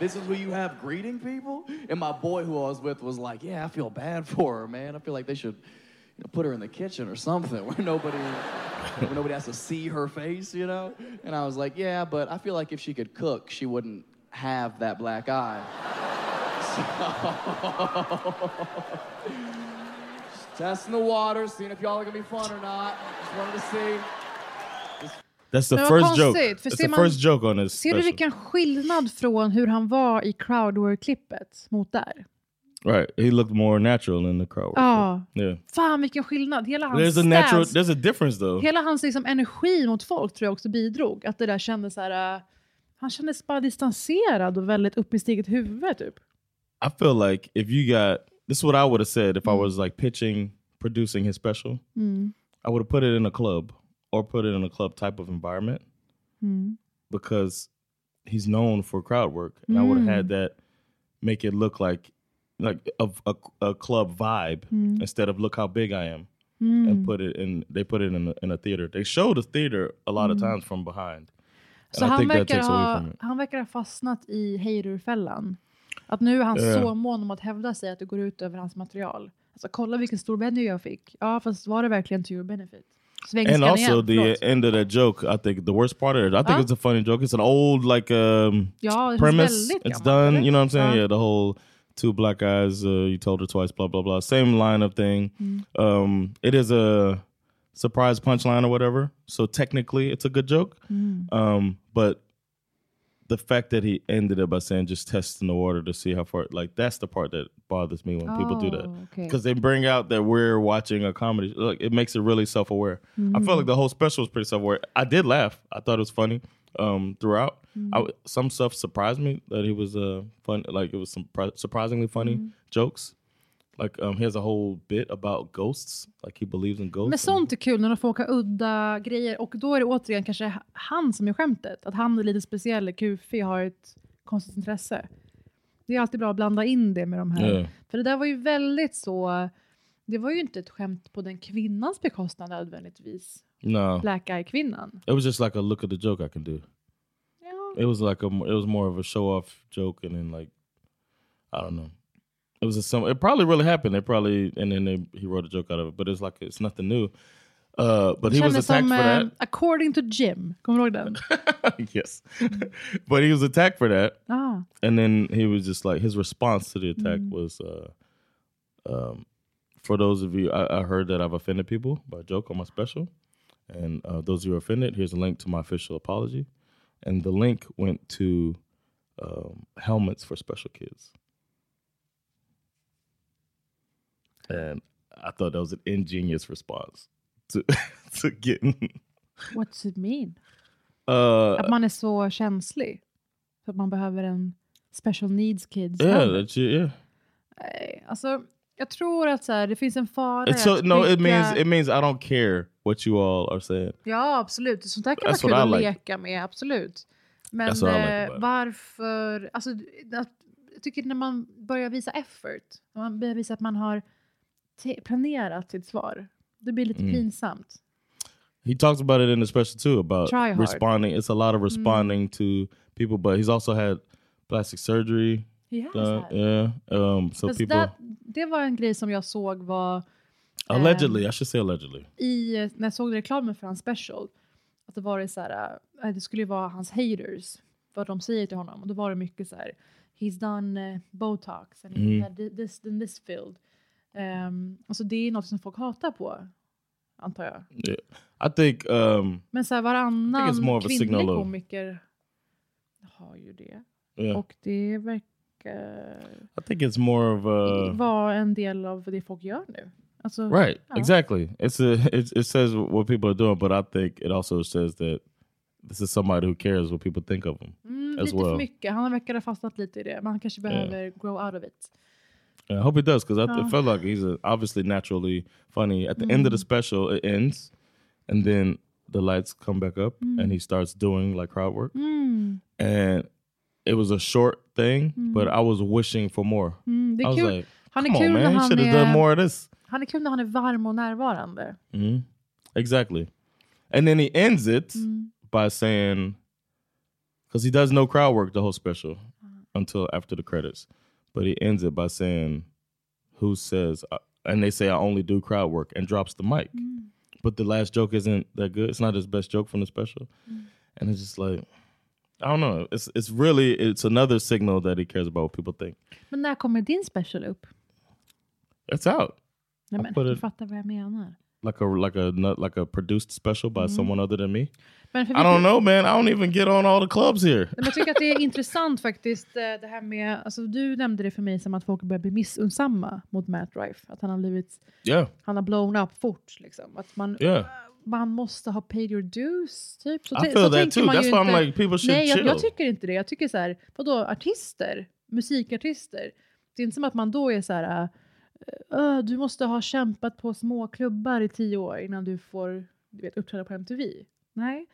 This is who you have greeting people? And my boy who I was with was like, Yeah, I feel bad for her, man. I feel like they should you know, put her in the kitchen or something where nobody where nobody has to see her face, you know? And I was like, Yeah, but I feel like if she could cook, she wouldn't have that black eye. So testing the waters, seeing if y'all are gonna be fun or not. Just wanted to see. That's the Men vad first joke. konstigt, för That's ser the man- first joke on this Ser du special. vilken skillnad från hur han var i crowdwork-klippet mot där? Right. He looked more natural in the crowd. Ja. Yeah. Fan vilken skillnad. Hela hans There's a natural stance, there's a difference though. hela hans liksom, energi mot folk tror jag också bidrog. Att det där kändes så här... äh, han kändes bara distanserad och väldigt upp i sitt eget huvud typ. I feel like if you got this is what I would have said if I was like pitching producing his special. Mm. I would have put it in a club or put it in a club type of environment Mm. because he's known for crowd work and I would have had Mm. that make it look like like a, a, a club vibe Mm. instead of look how big I am Mm. and put it in they put it in a, in a theater they show the theater a lot of Mm. times from behind Så han think that verkar, takes away ha, from it han verkar ha fastnat i haterfällan. Att nu är han Ja. så mån om att hävda sig att det går ut över hans material. Alltså kolla vilken stor venue jag fick. Ja, fast var det verkligen to your benefit? And also the förlåt. end of that joke I think the worst part of it I think Ah. it's a funny joke it's an old like um Ja, premise it's done eller? you know what I'm saying Ja. yeah the whole two black guys uh, you told her twice blah blah blah same line of thing Mm. um it is a surprise punchline or whatever so technically it's a good joke Mm. um but the fact that he ended it by saying just testing the water to see how far like that's the part that bothers me when people do that Oh, okay. because they bring out that we're watching a comedy like it makes it really self-aware i Mhm. felt like the whole special was pretty self-aware i did laugh i thought it was funny um throughout Mhm. I some stuff surprised me that he was uh fun like it was some surprisingly funny Mhm. jokes like um he has a whole bit about ghosts like he believes in ghosts Men sånt är kul när de får åka udda grejer och då är det återigen kanske han som är skämtet. Att han är lite speciell, kufig, har ett konstigt intresse. Det är alltid bra att blanda in det med de här. Yeah. För det där var ju väldigt så... Det var ju inte ett skämt på den kvinnans bekostnad nödvändigtvis. no Black eye-kvinnan. it was just like a look at the joke i can do it was like a it was more of a show off joke and then like i don't know it was a some it probably really happened they probably and then they, he wrote a joke out of it but it's like it's nothing new uh but he was attacked som for eh, that According to Jim. Kommer du ihåg den? yes but he was attacked for that Ah. and then he was just like his response to the attack Mm. was uh um for those of you I, I heard that i've offended people by joke on my special and uh, those who are offended here's a link to my official apology and the link went to um, helmets for special kids and i thought that was an ingenious response to [laughs] to getting What's it mean? uh Att man är så känslig. För att man behöver en special needs kids. yeah that you, yeah Nej, alltså, jag tror att så här, det finns en fara so att no it bygga- means it means i don't care what you all are saying Ja, absolut. Sånt där kan That's vara kul what att like. leka med, absolut. Men what like eh, it. varför... Alltså, jag tycker när man börjar visa effort, när man börjar visa att man har planerat sitt svar, det blir lite Mm. pinsamt. He talks about it in the special too about Try hard. responding. It's a lot of responding to people, but he's also had plastic surgery. He has done. had. Yeah. Um. So Fast people that, det var en grej som jag såg var allegedly, ehm, I should say allegedly. i, när jag såg reklamen för hans special, att det var det så här, äh, det skulle ju vara hans haters, vad de säger till honom. Och då var det mycket så här, he's done uh, botox and he Mm. had thi- this in this field. Um, alltså det är något som folk hatar på, antar jag. Yeah. I think um Men så här, varannan kvinnlig komiker har ju det. yeah. Och det verkar I think it's more of a vara en del av det folk gör nu. Alltså, right. ja. Exactly. It's a it, it says what people are doing, but I think it also says that this is somebody who cares what people think of them Mm, as lite well. för mycket. Han verkar ha fastnat lite i det. Man kanske behöver grow out of it. I hope he does because I, Ja. I felt like he's a, obviously naturally funny. At the end of the Mm. special, it ends, and then the lights come back up, Mm. and he starts doing like crowd work. Mm. And it was a short thing, but I was wishing for more. Mm, I was like, Han come on man, he should have done more of this. Han är kul när han är varm och närvarande. Mhm. Exactly. And then he ends it Mm. by saying, because he does no crowd work the whole special until after the credits, but he ends it by saying, "Who says?" uh, and they say, "I only do crowd work," and drops the mic. But the last joke isn't that good. It's not his best joke from the special, and it's just like. I don't know. It's it's really it's another signal that he cares about what people think. Men när kommer din special upp? It's out. Nej, men, put du fattar vad jag menar. Like a like a like a produced special by someone other than me. Men I don't know, man. I don't even get on all the clubs here. Men jag tycker att det är intressant faktiskt eh, det här med, alltså du nämnde det för mig som att folk börjar bli missunnsamma mot Matt Rife. Att han har blivit, Yeah, han har blown up fort liksom. Att man, yeah. man måste ha paid your dues typ. Så, I feel that too. That's why I'm like, people should Nej, jag, jag chill. tycker inte det. Jag tycker så här, vadå artister, musikartister. Det är inte som att man då är så här, "Öh, du måste ha kämpat på små klubbar i tio år innan du får du vet, uppträda på MTV. Nej.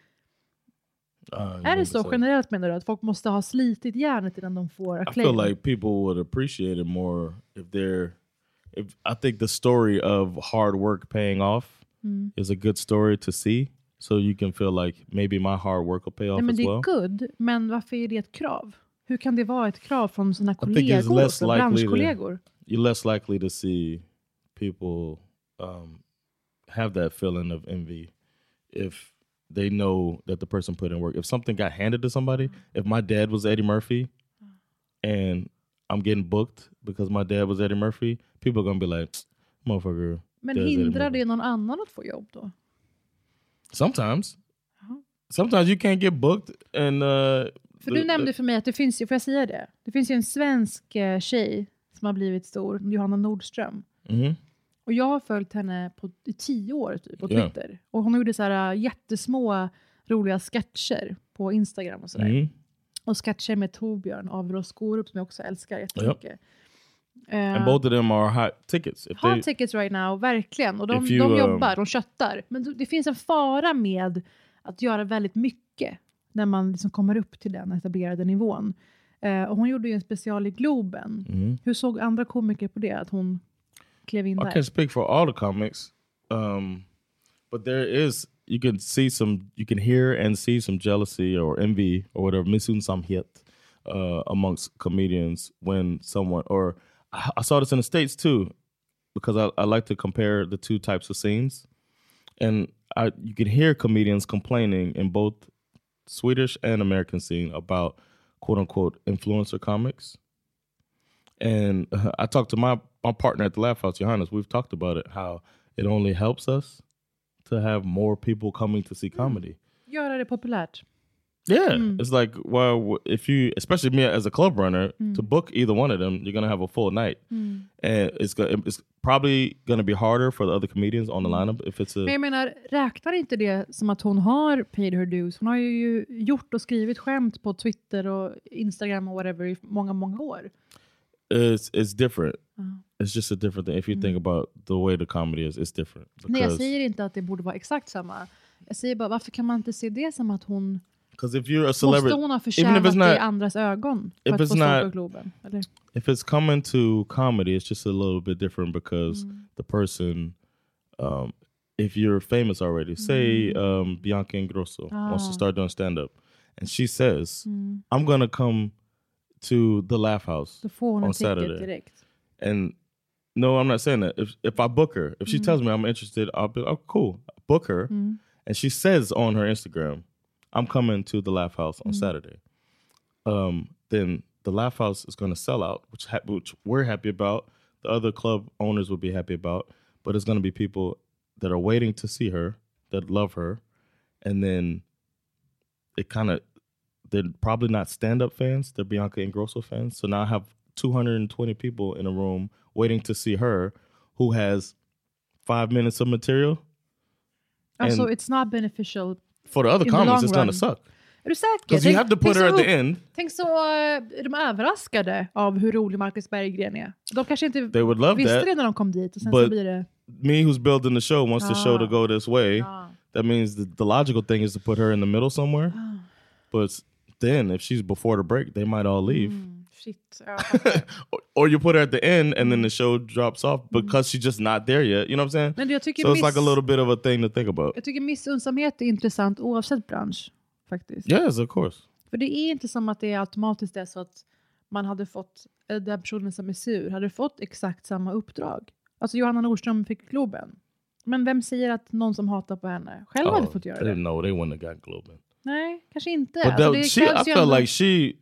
Uh, Är det så generellt menar du? Att folk måste ha slitit järnet innan de får I acclaim? feel like people would appreciate it more if they're. If I think the story of hard work paying off Mm. is a good story to see, so you can feel like maybe my hard work will pay off Nej, men as det är well. good, men varför är det ett krav? Hur kan det vara ett krav från sina kollegor, från branschkollegor? you're less likely to see people um, have that feeling of envy if they know that the person put in work. If something got handed to somebody, if my dad was Eddie Murphy and I'm getting booked because my dad was Eddie Murphy, people are gonna be like, motherfucker. Men hindrar Murphy." det någon annan att få jobb då? Sometimes. Sometimes you can't get booked and uh, För du nämnde för mig att det finns ju, får jag säga det? Det finns ju en svensk eh, tjej som har blivit stor, Johanna Nordström. Mhm. Och jag har följt henne på, i tio år typ, på. Twitter. Och hon gjorde så här äh, jättesmå roliga sketcher på Instagram och sådär. Mhm. Och sketcher med Torbjörn Averås Skorup som jag också älskar jättemycket. and Eh, both of them are hot tickets. If Hot they, tickets right now, verkligen. Och de, you, de um, jobbar, de köttar. Men det finns en fara med att göra väldigt mycket när man liksom kommer upp till den etablerade nivån. Eh, och hon gjorde ju en special i Globen. Mhm. Hur såg andra komiker på det? Att hon klev in I där? can't speak for all the comics, um, but there is you can see some, you can hear and see some jealousy or envy or whatever misunsamhet uh, amongst comedians when someone or I, I saw this in the states too because I, I like to compare the two types of scenes, and I you can hear comedians complaining in both Swedish and American scene about quote unquote influencer comics. And uh, [laughs] I talked to my my partner at the Laugh House, Johannes. We've talked about it how it only helps us to have more people coming to see comedy. Mm. Göra det populärt. Yeah, Mm. it's like well, if you, especially me as a club runner, Mm. to book either one of them, you're gonna have a full night, Mm. and it's it's probably gonna be harder for the other comedians on the lineup if it's a. Men jag menar, räknar inte det som att hon har paid her dues? Hon har ju gjort och skrivit skämt på Twitter och Instagram och whatever i många, många år. It's it's different. Uh-huh. It's just a different thing. If you think about the way the comedy is, it's different. Nej, jag säger inte att det borde vara exakt samma. Jag säger bara, varför kan man inte se det som att hon... Because if you're a celebrity, Måste hon ha even if förtjänat it's det i not, andras ögon if för att it's få stå på not- Globen? Eller? if it's coming to comedy, it's just a little bit different because Mm. the person, um, if you're famous already, say um, Bianca Ingrosso wants Ah. to start doing stand up, and she says, Mm. "I'm gonna come to the Laugh House Då får hon en on Saturday," and no, I'm not saying that. If if I book her, if she Mm. tells me I'm interested, I'll be oh cool, book her, Mm. and she says on her Instagram, "I'm coming to the Laugh House on Mm. Saturday." Um, then the Laugh House is going to sell out, which ha- which we're happy about. The other club owners will be happy about, but it's going to be people that are waiting to see her, that love her, and then it kind of they're probably not stand up fans; they're Bianca Ingrosso fans. So now I have 220 people in a room waiting to see her, who has five minutes of material. Alltså, And- it's not beneficial. For the other in comics, it's gonna suck. Är du säker? 'Cause you have to put tänk her at the end. Tänk så uh, är de överraskade av hur rolig Marcus Berggren är. De kanske inte They would love visste that, det när de kom dit och sen så but blir det... me who's building the show wants the show to Ah. go this way. Ah. That means the, the logical thing is to put her in the middle somewhere. But it's, then if she's before the break, they might all leave. Mm, shit. [laughs] Or, you put her at the end and then the show drops off because she's just not there yet. You know what I'm saying? Men jag tycker So it's like a miss- little bit of a thing to think about. jag tycker missunnsamhet är intressant oavsett bransch. Faktiskt. Yes, of course. För det är inte som att det är automatiskt är så att man hade fått, eh, den personen som är sur hade fått exakt samma uppdrag. Alltså Johanna Nordström fick Globen. Men vem säger att någon som hatar på henne själv hade fått göra they det? know they wouldn't have got Globen. Nej, kanske inte. But Alltså, that, det she, I ändå- like she,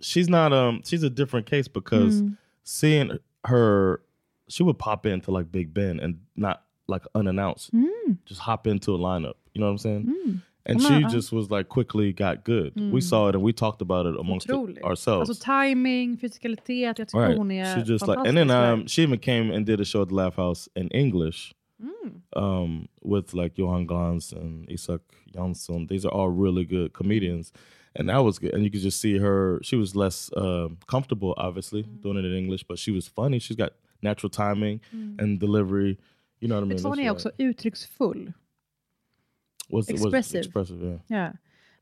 she's not um, she's a different case because Mm. seeing her, she would pop into like Big Ben and not like unannounced, Mm. just hop into a lineup. You know what I'm saying? And Mm. she just was like quickly got good. Mm. We saw it and we talked about it amongst it Otroligt. ourselves. Alltså timing, jag tycker Right. hon är She just like, and then um, she even came and did a show at the Laugh House in English, Mm. um, with like Johan Glans and Isak Jansson. These are all really good comedians, and that was good. And you could just see her; she was less um comfortable, obviously, Mm. doing it in English, but she was funny. She's got natural timing Mm. and delivery. You know what I mean? Hon är right. också? Uttrycksfull. Was, was expressive. expressive, yeah. Ja.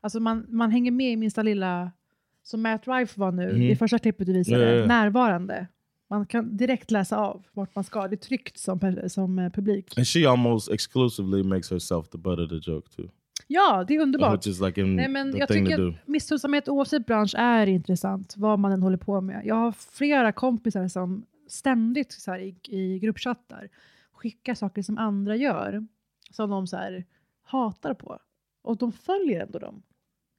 Alltså man, man hänger med i minsta lilla, som Matt Rife var nu Mhm. i första klippet du visade, ja, ja. närvarande. Man kan direkt läsa av vart man ska. Det är tryggt som, som eh, publik. And she almost exclusively makes herself the butt of the joke too, Ja, det är underbart. which is like in Nej, men jag tycker att missunnsamhet oavsett bransch är intressant, vad man än håller på med. Jag har flera kompisar som ständigt så här, i, i gruppchattar skickar saker som andra gör, som de så här, hatar på. Och de följer ändå dem.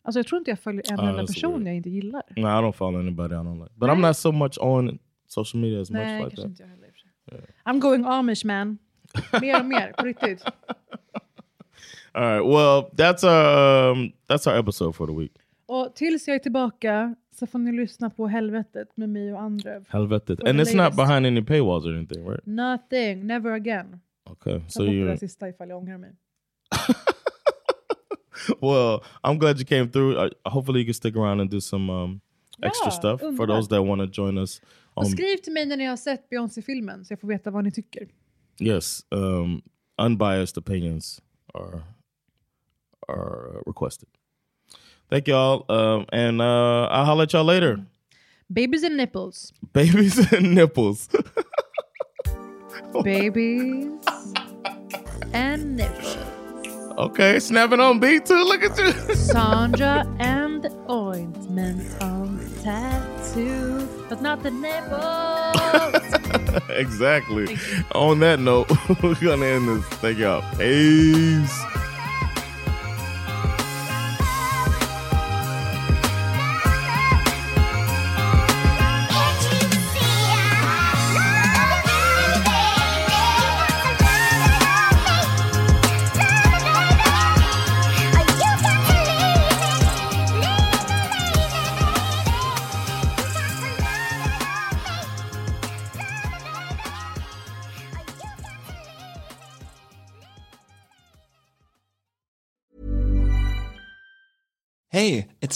Alltså jag tror inte jag följer en Ah, enda person weird. jag inte gillar. No, I don't follow anybody I don't like. But I'm not so much on social media as much Nej, like that. inte jag heller. sig. I'm going amish man. Mer och mer, på riktigt. [laughs] All right. Well, that's um, that's our episode for the week. Och tills jag är tillbaka så får ni lyssna på Helvetet med mig och Andrev. Helvetet. For And it's not behind any paywalls or anything, right? Nothing, never again. Okay. So jag you det sista ifall jag ångrar mig. [laughs] well, I'm glad you came through. Uh, hopefully you can stick around and do some um, extra Ja, stuff for underbart. those that want to join us. Och On, skriv till mig när ni har sett Beyoncé-filmen så jag får veta vad ni tycker. yes, um, unbiased opinions are are requested. Thank y'all, um, and uh, I'll holler at y'all later. Babies and nipples. [laughs] Babies and nipples. Babies and nipples. okay, snapping on beat too. Look at you. Sandra [laughs] and ointment on tattoo, but not the [laughs] nipples. exactly. On that note, [laughs] we're gonna end this. Thank y'all. Peace.